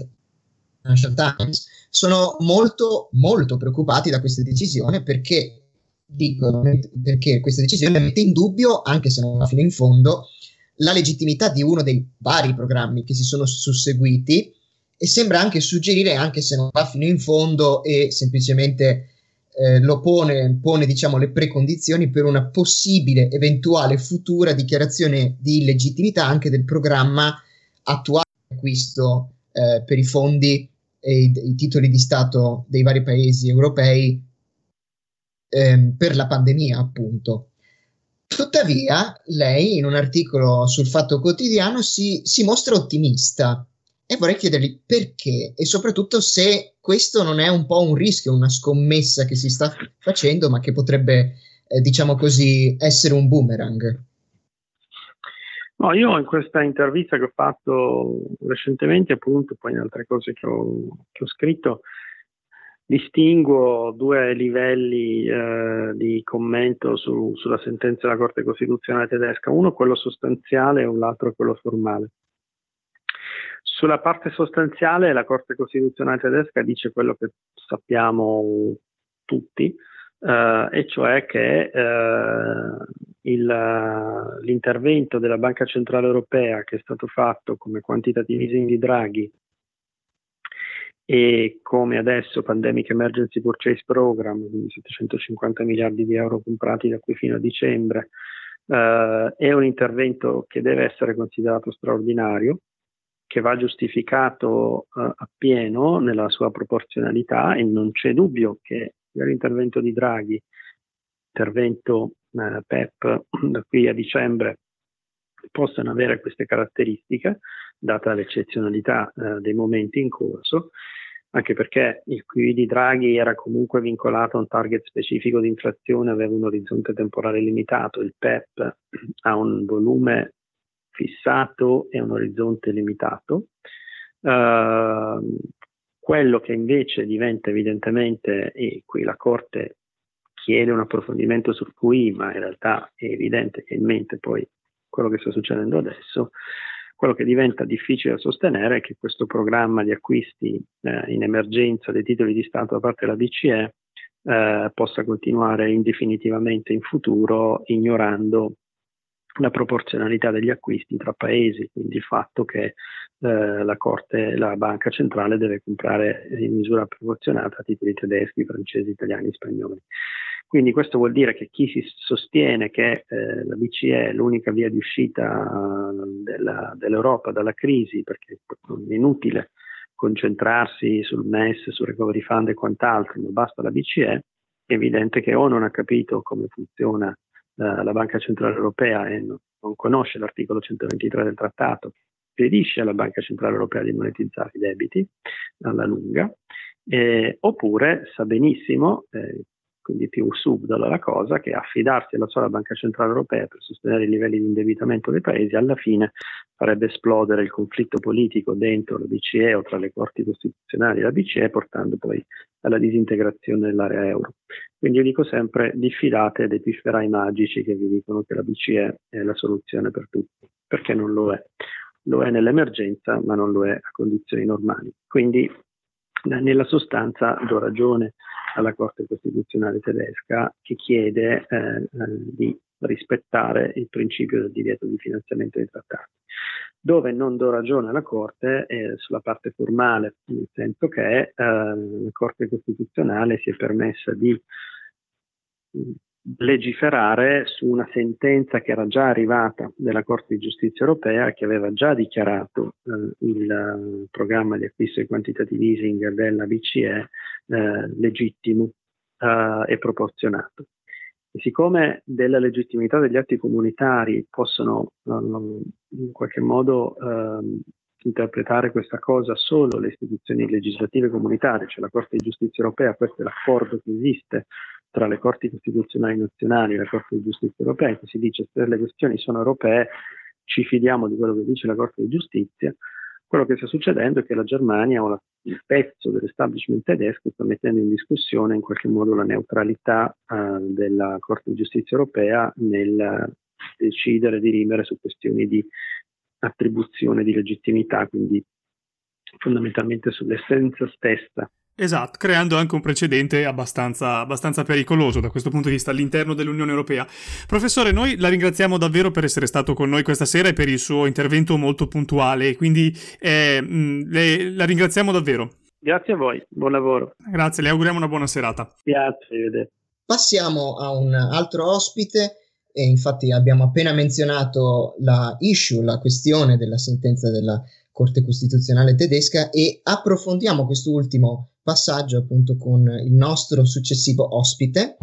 Financial Times sono molto molto preoccupati da questa decisione perché dicono perché questa decisione mette in dubbio, anche se non va fino in fondo, la legittimità di uno dei vari programmi che si sono susseguiti e sembra anche suggerire, anche se non va fino in fondo e semplicemente eh, lo pone, pone diciamo, le precondizioni per una possibile eventuale futura dichiarazione di illegittimità anche del programma attuale di acquisto eh, per i fondi e i, i, titoli di Stato dei vari paesi europei eh, per la pandemia, appunto. Tuttavia, lei in un articolo sul Fatto Quotidiano si, si mostra ottimista e vorrei chiedergli perché e soprattutto se questo non è un po' un rischio, una scommessa che si sta facendo, ma che potrebbe, eh, diciamo così, essere un boomerang. No, io in questa intervista che ho fatto recentemente, appunto, poi in altre cose che ho, che ho scritto, distinguo due livelli eh, di commento su, sulla sentenza della Corte Costituzionale tedesca, uno quello sostanziale e l'altro quello formale. Sulla parte sostanziale la Corte Costituzionale tedesca dice quello che sappiamo tutti, eh, e cioè che eh, il, l'intervento della Banca Centrale Europea che è stato fatto come quantitative easing di Draghi e come adesso Pandemic Emergency Purchase Program, quindi 750 miliardi di euro comprati da qui fino a dicembre, eh, è un intervento che deve essere considerato straordinario che va giustificato uh, appieno nella sua proporzionalità e non c'è dubbio che l'intervento di Draghi, intervento uh, PEP *clears throat* da qui a dicembre, possano avere queste caratteristiche, data l'eccezionalità uh, dei momenti in corso, anche perché il QE di Draghi era comunque vincolato a un target specifico di inflazione, aveva un orizzonte temporale limitato, il PEP *clears throat* ha un volume fissato e un orizzonte limitato. Uh, quello che invece diventa evidentemente, e qui la Corte chiede un approfondimento sul QI, ma in realtà è evidente che in mente poi quello che sta succedendo adesso, quello che diventa difficile da sostenere è che questo programma di acquisti eh, in emergenza dei titoli di Stato da parte della BCE eh, possa continuare indefinitivamente in futuro ignorando la proporzionalità degli acquisti tra paesi, quindi il fatto che eh, la Corte, la Banca Centrale deve comprare in misura proporzionata titoli tedeschi, francesi, italiani, spagnoli. Quindi questo vuol dire che chi si sostiene che eh, la BCE è l'unica via di uscita della, dell'Europa dalla crisi, perché è inutile concentrarsi sul MES, sul recovery fund e quant'altro, ma basta la BCE, è evidente che o non ha capito come funziona la Banca Centrale Europea e non conosce l'articolo 123 del trattato, impedisce alla Banca Centrale Europea di monetizzare i debiti alla lunga, eh, oppure sa benissimo, eh, quindi più subdola la cosa, che affidarsi alla sola Banca Centrale Europea per sostenere i livelli di indebitamento dei paesi alla fine farebbe esplodere il conflitto politico dentro la BCE o tra le corti costituzionali e la BCE, portando poi alla disintegrazione dell'area euro. Quindi io dico sempre diffidate dei pifferai magici che vi dicono che la BCE è la soluzione per tutti, perché non lo è. Lo è nell'emergenza, ma non lo è a condizioni normali. Quindi nella sostanza do ragione alla Corte Costituzionale tedesca che chiede eh, eh, di rispettare il principio del divieto di finanziamento dei trattati. Dove non do ragione alla Corte è sulla parte formale, nel senso che eh, la Corte Costituzionale si è permessa di legiferare su una sentenza che era già arrivata della Corte di Giustizia europea che aveva già dichiarato eh, il eh, programma di acquisto di quantitative easing della BCE eh, legittimo eh, e proporzionato. E siccome della legittimità degli atti comunitari possono um, in qualche modo um, interpretare questa cosa solo le istituzioni legislative comunitarie, cioè la Corte di Giustizia europea, questo è l'accordo che esiste tra le corti costituzionali nazionali e la Corte di Giustizia europea, in cui si dice se le questioni sono europee ci fidiamo di quello che dice la Corte di Giustizia, quello che sta succedendo è che la Germania o la, il pezzo dell'establishment tedesco sta mettendo in discussione in qualche modo la neutralità eh, della Corte di Giustizia europea nel decidere di rimere su questioni di attribuzione di legittimità, quindi fondamentalmente sull'essenza stessa Esatto, creando anche un precedente abbastanza, abbastanza, pericoloso da questo punto di vista all'interno dell'Unione Europea. Professore, noi la ringraziamo davvero per essere stato con noi questa sera e per il suo intervento molto puntuale, quindi eh, le, la ringraziamo davvero. Grazie a voi, buon lavoro. Grazie, le auguriamo una buona serata. Grazie. Passiamo a un altro ospite. E infatti abbiamo appena menzionato la issue, la questione della sentenza della Corte Costituzionale tedesca e approfondiamo quest'ultimo passaggio appunto con il nostro successivo ospite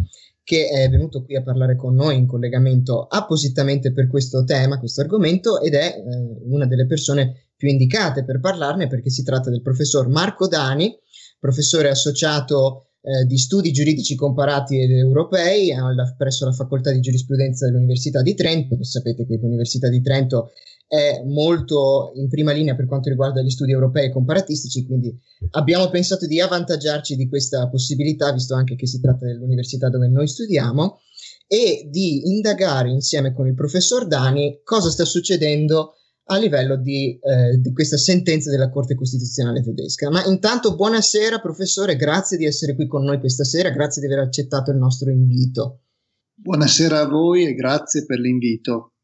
che è venuto qui a parlare con noi in collegamento appositamente per questo tema, questo argomento ed è eh, una delle persone più indicate per parlarne perché si tratta del professor Marco Dani, professore associato eh, di studi giuridici comparati ed europei alla, presso la facoltà di giurisprudenza dell'Università di Trento. Sapete che l'Università di Trento è molto in prima linea per quanto riguarda gli studi europei comparatistici, quindi abbiamo pensato di avvantaggiarci di questa possibilità, visto anche che si tratta dell'università dove noi studiamo, e di indagare insieme con il professor Dani cosa sta succedendo a livello di, eh, di, questa sentenza della Corte Costituzionale tedesca. Ma intanto buonasera professore, grazie di essere qui con noi questa sera, grazie di aver accettato il nostro invito. Buonasera a voi e grazie per l'invito.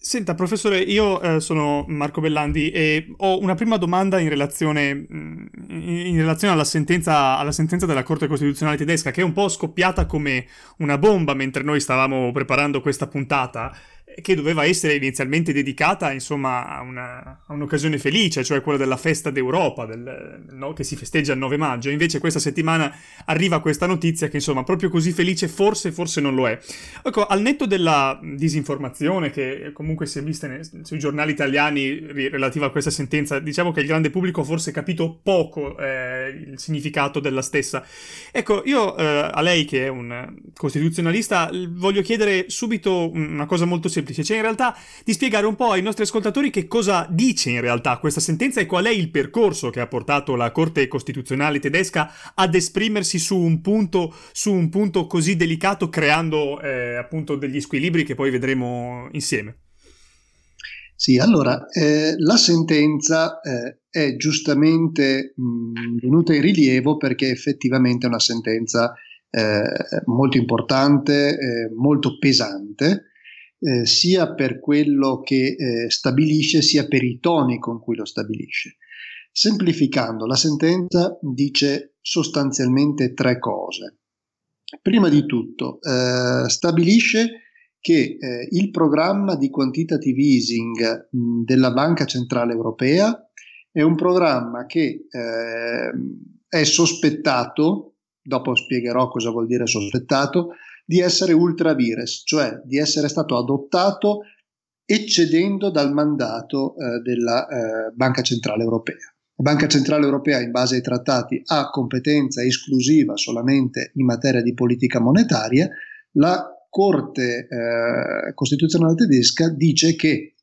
Senta, professore, io eh, sono Marco Bellandi e ho una prima domanda in relazione, mm, in relazione alla, sentenza, alla, sentenza, della Corte Costituzionale tedesca, che è un po' scoppiata come una bomba mentre noi stavamo preparando questa puntata che doveva essere inizialmente dedicata insomma a, una, a, un'occasione felice, cioè quella della festa d'Europa del, no, che si festeggia il 9 maggio. Invece questa settimana arriva questa notizia che insomma proprio così felice forse, forse non lo è. Ecco, al netto della disinformazione che comunque si è vista nei, sui giornali italiani relativa a questa sentenza, diciamo che il grande pubblico ha forse capito poco eh, il significato della stessa. Ecco, io eh, a lei che è un costituzionalista voglio chiedere subito una cosa molto semplice semplice, cioè in realtà di spiegare un po' ai nostri ascoltatori che cosa dice in realtà questa sentenza e qual è il percorso che ha portato la Corte Costituzionale tedesca ad esprimersi su un punto, su un punto così delicato creando eh, appunto degli squilibri che poi vedremo insieme. Sì, allora, eh, la sentenza eh, è giustamente mh, venuta in rilievo perché effettivamente è una sentenza eh, molto importante, eh, molto pesante, eh, sia per quello che eh, stabilisce, sia per i toni con cui lo stabilisce. Semplificando, la sentenza dice sostanzialmente tre cose. Prima di tutto, eh, stabilisce che eh, il programma di quantitative easing mh, della Banca Centrale Europea è un programma che eh, è sospettato, dopo spiegherò cosa vuol dire sospettato, di essere ultra vires, cioè di essere stato adottato eccedendo dal mandato eh, della eh, Banca Centrale Europea. La Banca Centrale Europea, in base ai trattati, ha competenza esclusiva solamente in materia di politica monetaria. La Corte eh, Costituzionale tedesca dice che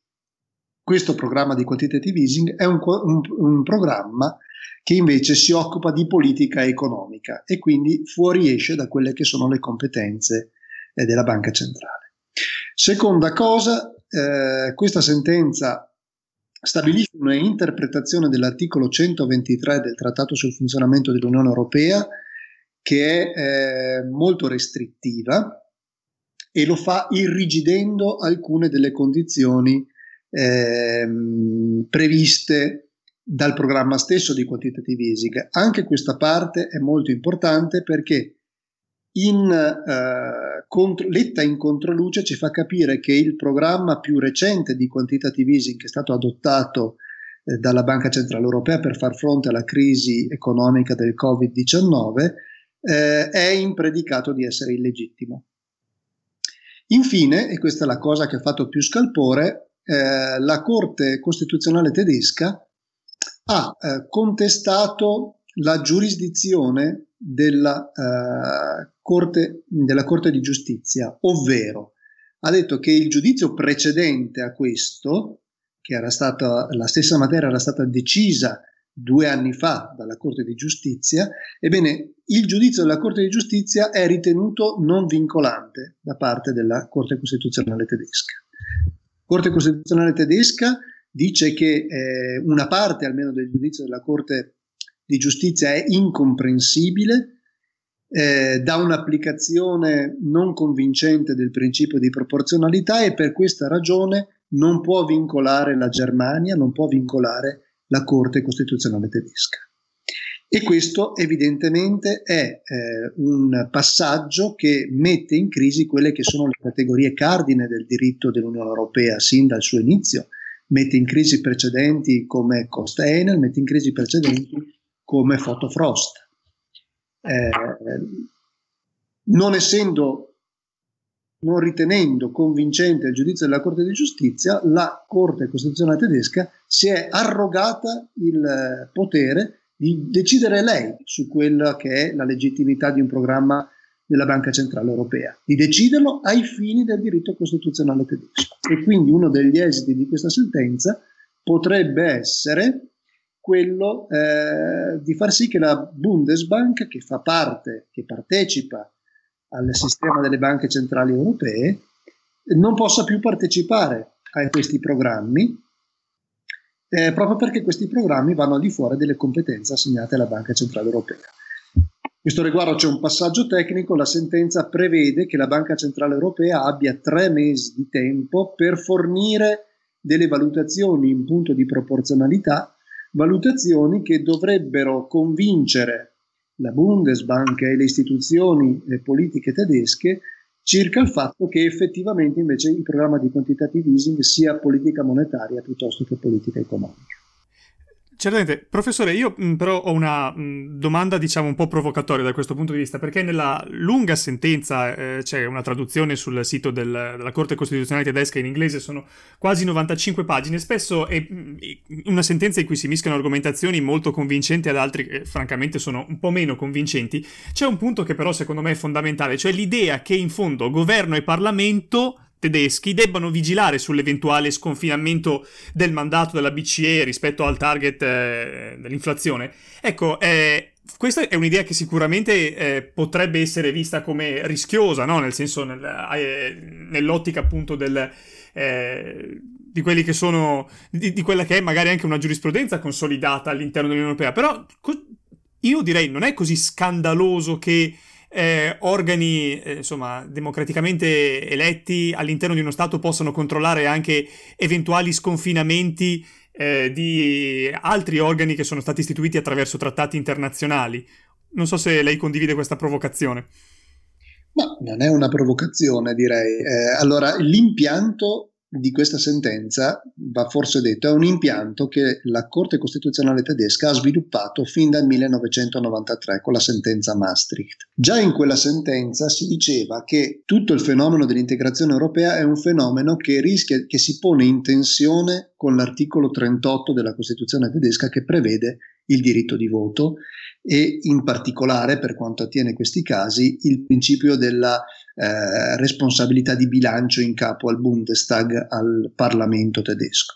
questo programma di quantitative easing è un, un, un programma che invece si occupa di politica economica e quindi fuoriesce da quelle che sono le competenze eh, della Banca Centrale. Seconda cosa, eh, questa sentenza stabilisce una interpretazione dell'articolo 123 del Trattato sul funzionamento dell'Unione Europea che è eh, molto restrittiva e lo fa irrigidendo alcune delle condizioni eh, previste dal programma stesso di quantitative easing. Anche questa parte è molto importante perché in, eh, contro, letta in controluce ci fa capire che il programma più recente di quantitative easing che è stato adottato eh, dalla Banca Centrale Europea per far fronte alla crisi economica del Covid-19 eh, è impredicato di essere illegittimo. Infine, e questa è la cosa che ha fatto più scalpore, eh, la Corte Costituzionale tedesca ha eh, contestato la giurisdizione della, eh, corte, della Corte di Giustizia, ovvero ha detto che il giudizio precedente a questo, che era stata la stessa materia era stata decisa due anni fa dalla Corte di Giustizia, ebbene il giudizio della Corte di Giustizia è ritenuto non vincolante da parte della Corte Costituzionale tedesca. Corte Costituzionale tedesca dice che eh, una parte almeno del giudizio della Corte di Giustizia è incomprensibile, eh, da un'applicazione non convincente del principio di proporzionalità e per questa ragione non può vincolare la Germania, non può vincolare la Corte Costituzionale tedesca. E questo evidentemente è eh, un passaggio che mette in crisi quelle che sono le categorie cardine del diritto dell'Unione Europea sin dal suo inizio, mette in crisi precedenti come Costa Enel, mette in crisi precedenti come Fotofrost. Eh, non essendo, non ritenendo convincente il giudizio della Corte di Giustizia, la Corte Costituzionale tedesca si è arrogata il potere di decidere lei su quella che è la legittimità di un programma della Banca Centrale Europea, di deciderlo ai fini del diritto costituzionale tedesco. E quindi uno degli esiti di questa sentenza potrebbe essere quello eh, di far sì che la Bundesbank, che fa parte, che partecipa al sistema delle banche centrali europee, non possa più partecipare a questi programmi, eh, proprio perché questi programmi vanno al di fuori delle competenze assegnate alla Banca Centrale Europea questo riguardo c'è un passaggio tecnico, la sentenza prevede che la Banca Centrale Europea abbia tre mesi di tempo per fornire delle valutazioni in punto di proporzionalità, valutazioni che dovrebbero convincere la Bundesbank e le istituzioni le politiche tedesche circa il fatto che effettivamente invece il programma di quantitative easing sia politica monetaria piuttosto che politica economica. Certamente, professore, io mm, però ho una mm, domanda, diciamo, un po' provocatoria da questo punto di vista, perché nella lunga sentenza, eh, c'è una traduzione sul sito del, della Corte Costituzionale tedesca in inglese, sono quasi 95 pagine, spesso è mm, una sentenza in cui si mischiano argomentazioni molto convincenti ad altri che francamente sono un po' meno convincenti. C'è un punto che però secondo me è fondamentale, cioè l'idea che in fondo governo e Parlamento tedeschi debbano vigilare sull'eventuale sconfinamento del mandato della BCE rispetto al target eh, dell'inflazione. Ecco, eh, questa è un'idea che sicuramente eh, potrebbe essere vista come rischiosa, no? nel senso nel, eh, nell'ottica appunto del, eh, di quelli che sono di, di, quella che è magari anche una giurisprudenza consolidata all'interno dell'Unione Europea. Però io direi non è così scandaloso che eh, organi eh, insomma, democraticamente eletti all'interno di uno Stato possano controllare anche eventuali sconfinamenti eh, di altri organi che sono stati istituiti attraverso trattati internazionali. Non so se lei condivide questa provocazione. No, non è una provocazione, direi. Eh, allora, l'impianto di questa sentenza, va forse detto, è un impianto che la Corte Costituzionale tedesca ha sviluppato fin dal 1993 con la sentenza Maastricht. Già in quella sentenza si diceva che tutto il fenomeno dell'integrazione europea è un fenomeno che rischia, che si pone in tensione con l'articolo 38 della Costituzione tedesca che prevede il diritto di voto e in particolare per quanto attiene questi casi il principio della eh, responsabilità di bilancio in capo al Bundestag, al Parlamento tedesco.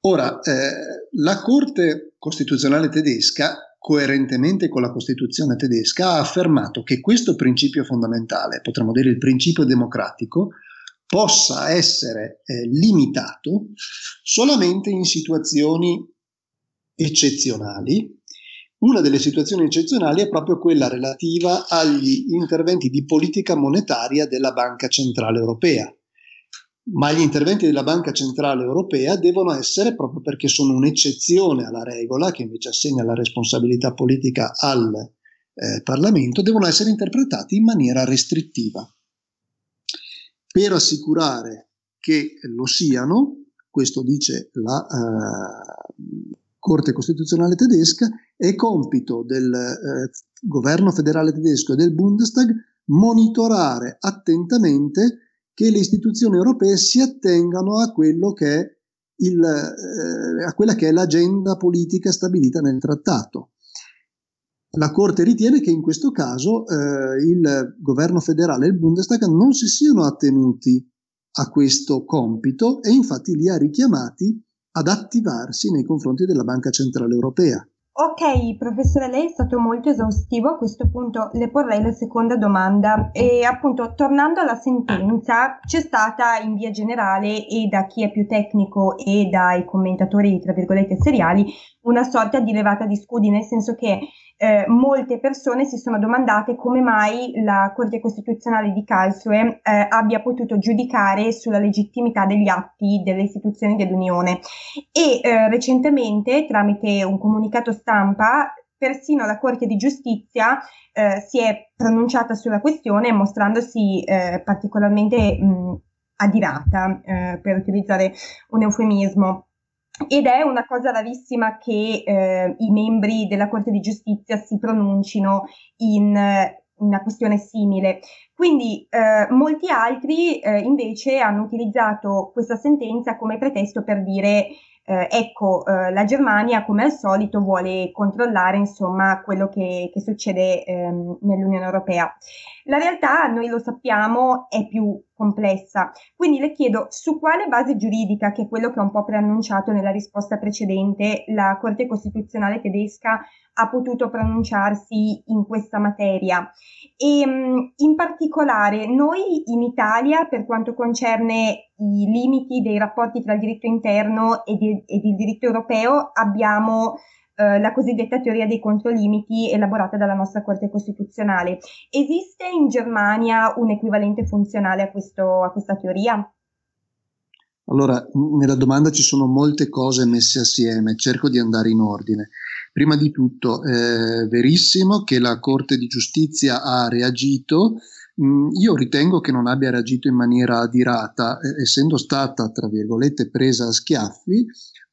Ora, eh, la Corte Costituzionale tedesca, coerentemente con la Costituzione tedesca, ha affermato che questo principio fondamentale, potremmo dire il principio democratico, possa essere eh, limitato solamente in situazioni eccezionali una delle situazioni eccezionali è proprio quella relativa agli interventi di politica monetaria della Banca Centrale Europea. Ma gli interventi della Banca Centrale Europea devono essere, proprio perché sono un'eccezione alla regola, che invece assegna la responsabilità politica al eh, Parlamento, devono essere interpretati in maniera restrittiva. Per assicurare che lo siano, questo dice la eh, Corte Costituzionale tedesca, è compito del eh, governo federale tedesco e del Bundestag monitorare attentamente che le istituzioni europee si attengano a, che il, eh, a quella che è l'agenda politica stabilita nel trattato. La Corte ritiene che in questo caso eh, il governo federale e il Bundestag non si siano attenuti a questo compito e infatti li ha richiamati ad attivarsi nei confronti della Banca Centrale Europea. Ok, professore, lei è stato molto esaustivo. A questo punto le porrei la seconda domanda. E appunto, tornando alla sentenza, c'è stata in via generale e da chi è più tecnico e dai commentatori, tra virgolette, seriali, una sorta di levata di scudi, nel senso che eh, molte persone si sono domandate come mai la Corte Costituzionale di Karlsruhe eh, abbia potuto giudicare sulla legittimità degli atti delle istituzioni dell'Unione e eh, recentemente tramite un comunicato stampa persino la Corte di Giustizia eh, si è pronunciata sulla questione mostrandosi eh, particolarmente mh, adirata, eh, per utilizzare un eufemismo. Ed è una cosa rarissima che eh, i membri della Corte di Giustizia si pronuncino in una questione simile. Quindi eh, molti altri eh, invece hanno utilizzato questa sentenza come pretesto per dire eh, ecco, eh, la Germania come al solito vuole controllare insomma quello che, che succede ehm, nell'Unione Europea. La realtà, noi lo sappiamo, è più complessa. Quindi le chiedo su quale base giuridica, che è quello che ho un po' preannunciato nella risposta precedente, la Corte Costituzionale tedesca ha potuto pronunciarsi in questa materia. E in particolare noi in Italia, per quanto concerne i limiti dei rapporti tra il diritto interno ed ed il diritto europeo, abbiamo eh, la cosiddetta teoria dei controlimiti elaborata dalla nostra Corte Costituzionale. Esiste in Germania un equivalente funzionale a, questo, a questa teoria? Allora, nella domanda ci sono molte cose messe assieme, cerco di andare in ordine. Prima di tutto, è verissimo che la Corte di Giustizia ha reagito. Mm, io ritengo che non abbia reagito in maniera adirata, essendo stata, tra virgolette, presa a schiaffi,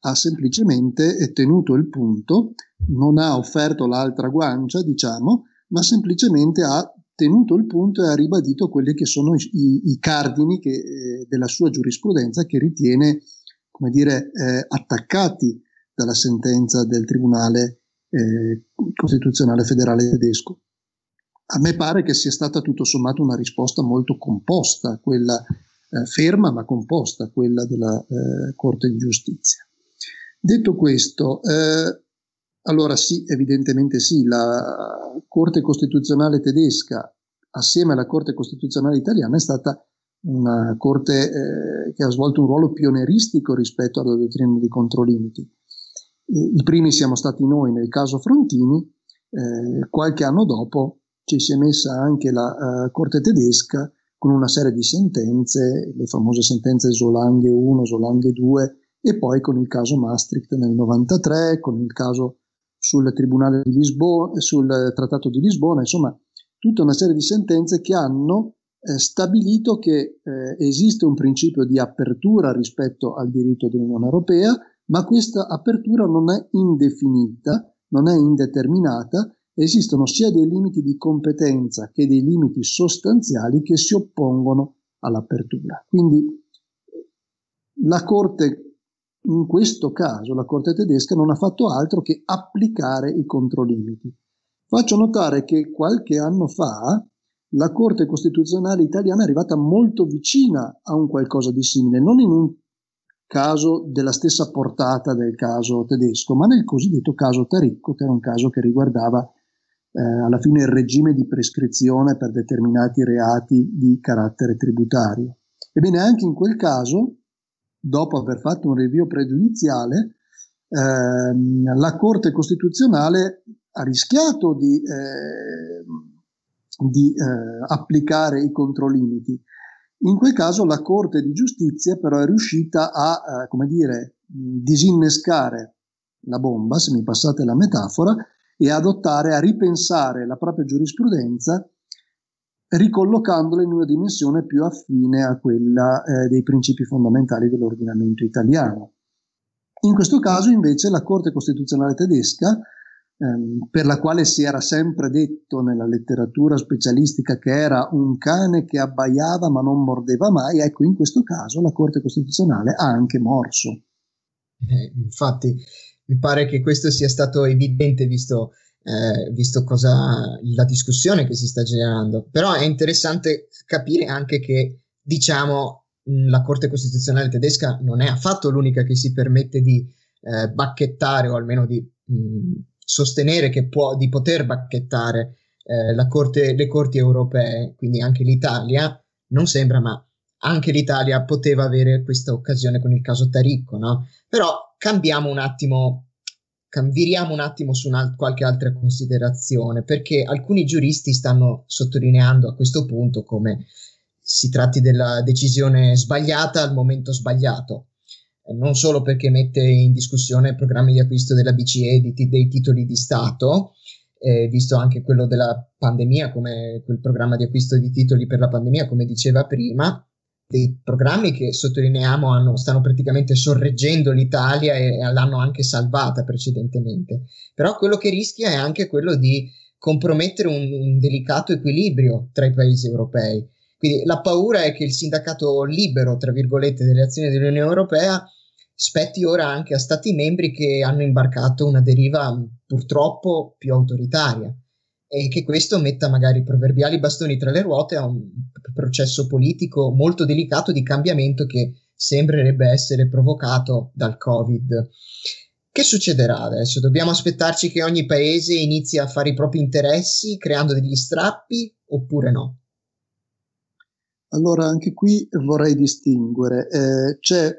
ha semplicemente tenuto il punto, non ha offerto l'altra guancia, diciamo, ma semplicemente ha tenuto il punto e ha ribadito quelli che sono i, i cardini che, eh, della sua giurisprudenza che ritiene, come dire, eh, attaccati dalla sentenza del Tribunale eh, Costituzionale Federale tedesco. A me pare che sia stata tutto sommato una risposta molto composta, quella eh, ferma ma composta, quella della eh, Corte di Giustizia. Detto questo, eh, allora sì, evidentemente sì, la Corte Costituzionale tedesca assieme alla Corte Costituzionale italiana è stata una Corte eh, che ha svolto un ruolo pionieristico rispetto alla dottrina di controlimiti. I primi siamo stati noi nel caso Frontini, eh, qualche anno dopo ci si è messa anche la uh, Corte tedesca con una serie di sentenze, le famose sentenze Solanghe 1, Solanghe 2, e poi con il caso Maastricht nel 93, con il caso sul di Lisbona, sul Trattato di Lisbona, insomma, tutta una serie di sentenze che hanno eh, stabilito che eh, esiste un principio di apertura rispetto al diritto dell'Unione Europea, ma questa apertura non è indefinita, non è indeterminata, esistono sia dei limiti di competenza che dei limiti sostanziali che si oppongono all'apertura. Quindi la Corte, in questo caso, la Corte tedesca non ha fatto altro che applicare i controlimiti. Faccio notare che qualche anno fa la Corte Costituzionale italiana è arrivata molto vicina a un qualcosa di simile, non in un caso della stessa portata del caso tedesco, ma nel cosiddetto caso Taricco, che era un caso che riguardava eh, alla fine il regime di prescrizione per determinati reati di carattere tributario. Ebbene, anche in quel caso, dopo aver fatto un review pregiudiziale, ehm, la Corte Costituzionale ha rischiato di, eh, di eh, applicare i controlimiti. In quel caso la Corte di Giustizia però è riuscita a, eh, come dire, disinnescare la bomba, se mi passate la metafora, e adottare, a ripensare la propria giurisprudenza ricollocandola in una dimensione più affine a quella eh, dei principi fondamentali dell'ordinamento italiano. In questo caso invece la Corte Costituzionale tedesca, ehm, per la quale si era sempre detto nella letteratura specialistica che era un cane che abbaiava ma non mordeva mai, ecco in questo caso la Corte Costituzionale ha anche morso. Eh, infatti mi pare che questo sia stato evidente visto, eh, visto cosa, la discussione che si sta generando. Però è interessante capire anche che, diciamo, la Corte Costituzionale tedesca non è affatto l'unica che si permette di eh, bacchettare o almeno di mh, sostenere che può, di poter bacchettare eh, corte, le corti europee, quindi anche l'Italia, non sembra, ma anche l'Italia poteva avere questa occasione con il caso Taricco, no? Però cambiamo un attimo, viriamo un attimo su una, qualche altra considerazione, perché alcuni giuristi stanno sottolineando a questo punto come si tratti della decisione sbagliata al momento sbagliato, eh, non solo perché mette in discussione programmi di acquisto della BCE di, dei titoli di Stato, eh, visto anche quello della pandemia, come quel programma di acquisto di titoli per la pandemia, come diceva prima, dei programmi che sottolineiamo hanno, stanno praticamente sorreggendo l'Italia e, e l'hanno anche salvata precedentemente. Però quello che rischia è anche quello di compromettere un, un delicato equilibrio tra i paesi europei. Quindi la paura è che il sindacato libero, tra virgolette, delle azioni dell'Unione Europea spetti ora anche a stati membri che hanno imbarcato una deriva purtroppo più autoritaria e che questo metta magari i proverbiali bastoni tra le ruote a un processo politico molto delicato di cambiamento che sembrerebbe essere provocato dal Covid. Che succederà adesso? Dobbiamo aspettarci che ogni paese inizi a fare i propri interessi creando degli strappi oppure no? Allora, anche qui vorrei distinguere. Eh, c'è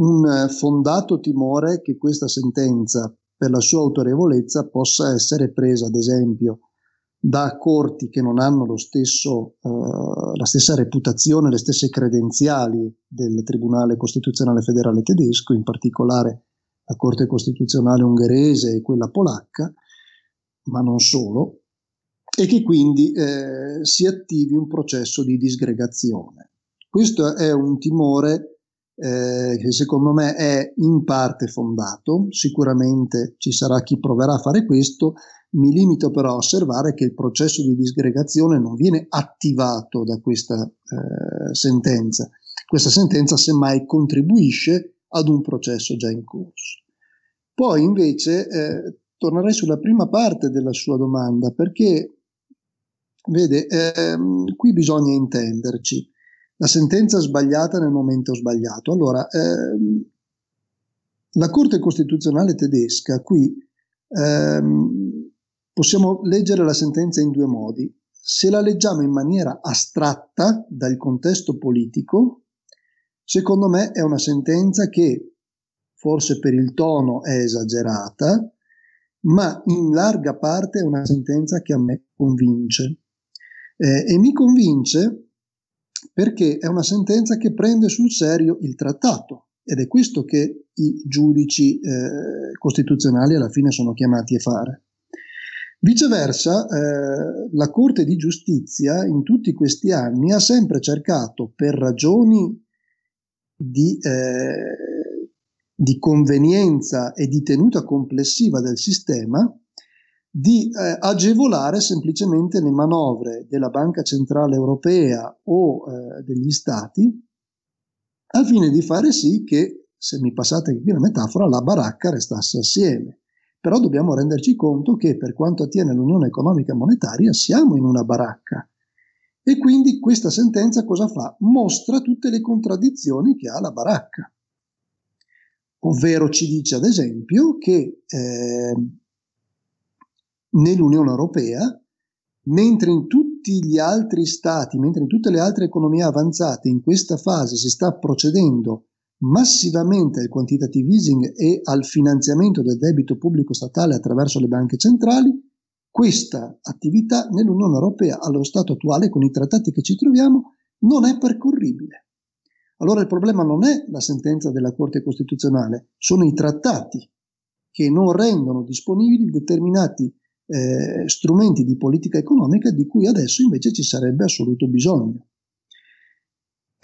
un fondato timore che questa sentenza, per la sua autorevolezza, possa essere presa, ad esempio, da corti che non hanno stesso, uh, la stessa reputazione, le stesse credenziali del Tribunale Costituzionale Federale tedesco, in particolare la Corte Costituzionale ungherese e quella polacca, ma non solo, e che quindi eh, si attivi un processo di disgregazione. Questo è un timore eh, che secondo me è in parte fondato, sicuramente ci sarà chi proverà a fare questo, mi limito però a osservare che il processo di disgregazione non viene attivato da questa eh, sentenza. Questa sentenza semmai contribuisce ad un processo già in corso. Poi invece eh, tornerei sulla prima parte della sua domanda perché, vede, ehm, qui bisogna intenderci. La sentenza sbagliata nel momento sbagliato. Allora, ehm, la Corte Costituzionale tedesca qui ehm, Possiamo leggere la sentenza in due modi. Se la leggiamo in maniera astratta dal contesto politico, secondo me è una sentenza che forse per il tono è esagerata, ma in larga parte è una sentenza che a me convince. Eh, e mi convince perché è una sentenza che prende sul serio il trattato ed è questo che i giudici eh, costituzionali alla fine sono chiamati a fare. Viceversa, eh, la Corte di giustizia in tutti questi anni ha sempre cercato, per ragioni di, eh, di convenienza e di tenuta complessiva del sistema, di eh, agevolare semplicemente le manovre della Banca Centrale Europea o eh, degli Stati al fine di fare sì che, se mi passate qui la metafora, la baracca restasse assieme. Però dobbiamo renderci conto che per quanto attiene all'Unione Economica Monetaria siamo in una baracca. E quindi questa sentenza cosa fa? Mostra tutte le contraddizioni che ha la baracca. Ovvero ci dice ad esempio che eh, nell'Unione Europea, mentre in tutti gli altri stati, mentre in tutte le altre economie avanzate in questa fase si sta procedendo massivamente al quantitative easing e al finanziamento del debito pubblico statale attraverso le banche centrali, questa attività nell'Unione Europea allo stato attuale, con i trattati che ci troviamo, non è percorribile. Allora il problema non è la sentenza della Corte Costituzionale, sono i trattati che non rendono disponibili determinati eh, strumenti di politica economica di cui adesso invece ci sarebbe assoluto bisogno.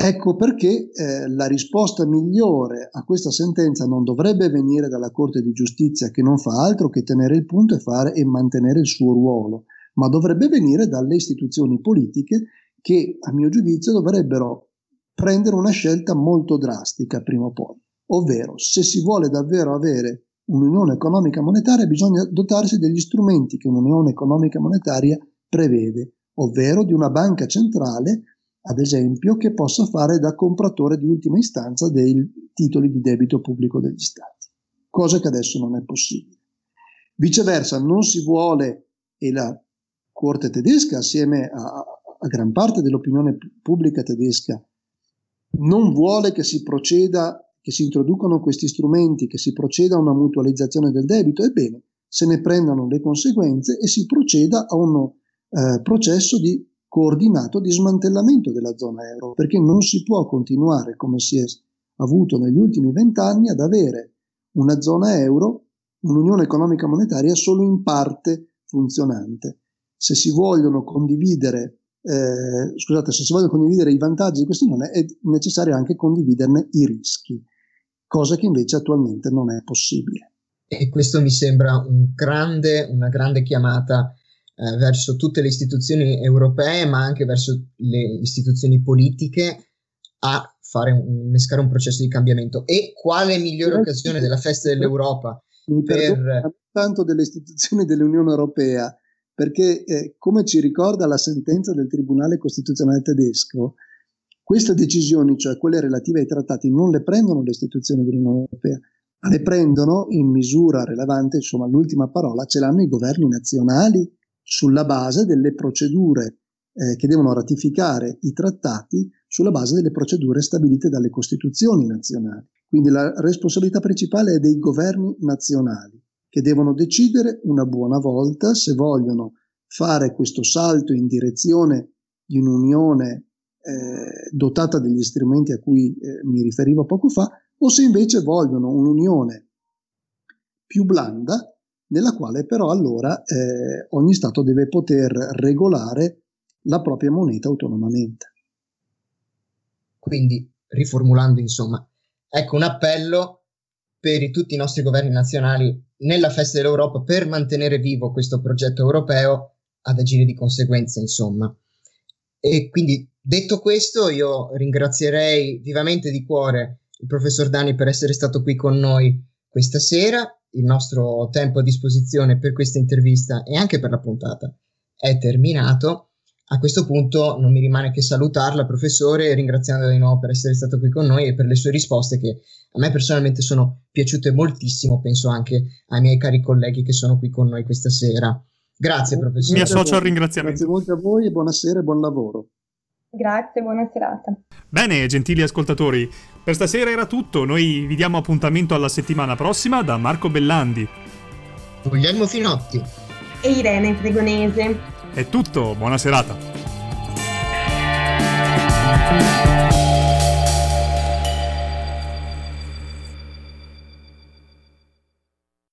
Ecco perché eh, la risposta migliore a questa sentenza non dovrebbe venire dalla Corte di Giustizia che non fa altro che tenere il punto e, fare, e mantenere il suo ruolo, ma dovrebbe venire dalle istituzioni politiche che a mio giudizio dovrebbero prendere una scelta molto drastica prima o poi, ovvero se si vuole davvero avere un'unione economica monetaria bisogna dotarsi degli strumenti che un'unione economica monetaria prevede, ovvero di una banca centrale ad esempio, che possa fare da compratore di ultima istanza dei titoli di debito pubblico degli Stati, cosa che adesso non è possibile. Viceversa, non si vuole, e la Corte tedesca, assieme a, a gran parte dell'opinione pubblica tedesca, non vuole che si proceda, che si introducano questi strumenti, che si proceda a una mutualizzazione del debito, ebbene, se ne prendano le conseguenze e si proceda a un eh, processo di coordinato di smantellamento della zona euro, perché non si può continuare come si è avuto negli ultimi vent'anni ad avere una zona euro, un'unione economica monetaria solo in parte funzionante. Se si vogliono condividere, eh, scusate, se si vogliono condividere i vantaggi di questa unione è necessario anche condividerne i rischi, cosa che invece attualmente non è possibile. E questo mi sembra un grande, una grande chiamata eh, verso tutte le istituzioni europee, ma anche verso le istituzioni politiche a fare un, innescare un processo di cambiamento. E quale migliore occasione della festa dell'Europa Mi per... tanto delle istituzioni dell'Unione Europea, perché eh, come ci ricorda la sentenza del Tribunale Costituzionale tedesco, queste decisioni, cioè quelle relative ai trattati, non le prendono le istituzioni dell'Unione Europea, ma le prendono in misura rilevante, insomma l'ultima parola ce l'hanno i governi nazionali sulla base delle procedure eh, che devono ratificare i trattati sulla base delle procedure stabilite dalle Costituzioni nazionali. Quindi la responsabilità principale è dei governi nazionali che devono decidere una buona volta se vogliono fare questo salto in direzione di un'unione eh, dotata degli strumenti a cui eh, mi riferivo poco fa o se invece vogliono un'unione più blanda nella quale però allora eh, ogni Stato deve poter regolare la propria moneta autonomamente. Quindi, riformulando insomma, ecco un appello per tutti i nostri governi nazionali nella festa dell'Europa per mantenere vivo questo progetto europeo ad agire di conseguenza, insomma. E quindi, detto questo, io ringrazierei vivamente di cuore il professor Dani per essere stato qui con noi questa sera il nostro tempo a disposizione per questa intervista e anche per la puntata è terminato. A questo punto non mi rimane che salutarla, professore, ringraziandola di nuovo per essere stato qui con noi e per le sue risposte che a me personalmente sono piaciute moltissimo, penso anche ai miei cari colleghi che sono qui con noi questa sera. Grazie, professore. Mi associo al ringraziamento. Grazie molto a voi e buonasera e buon lavoro. Grazie, buona serata. Bene, gentili ascoltatori, per stasera era tutto. Noi vi diamo appuntamento alla settimana prossima da Marco Bellandi, Guglielmo Finotti e Irene Fregonese. È tutto, buona serata.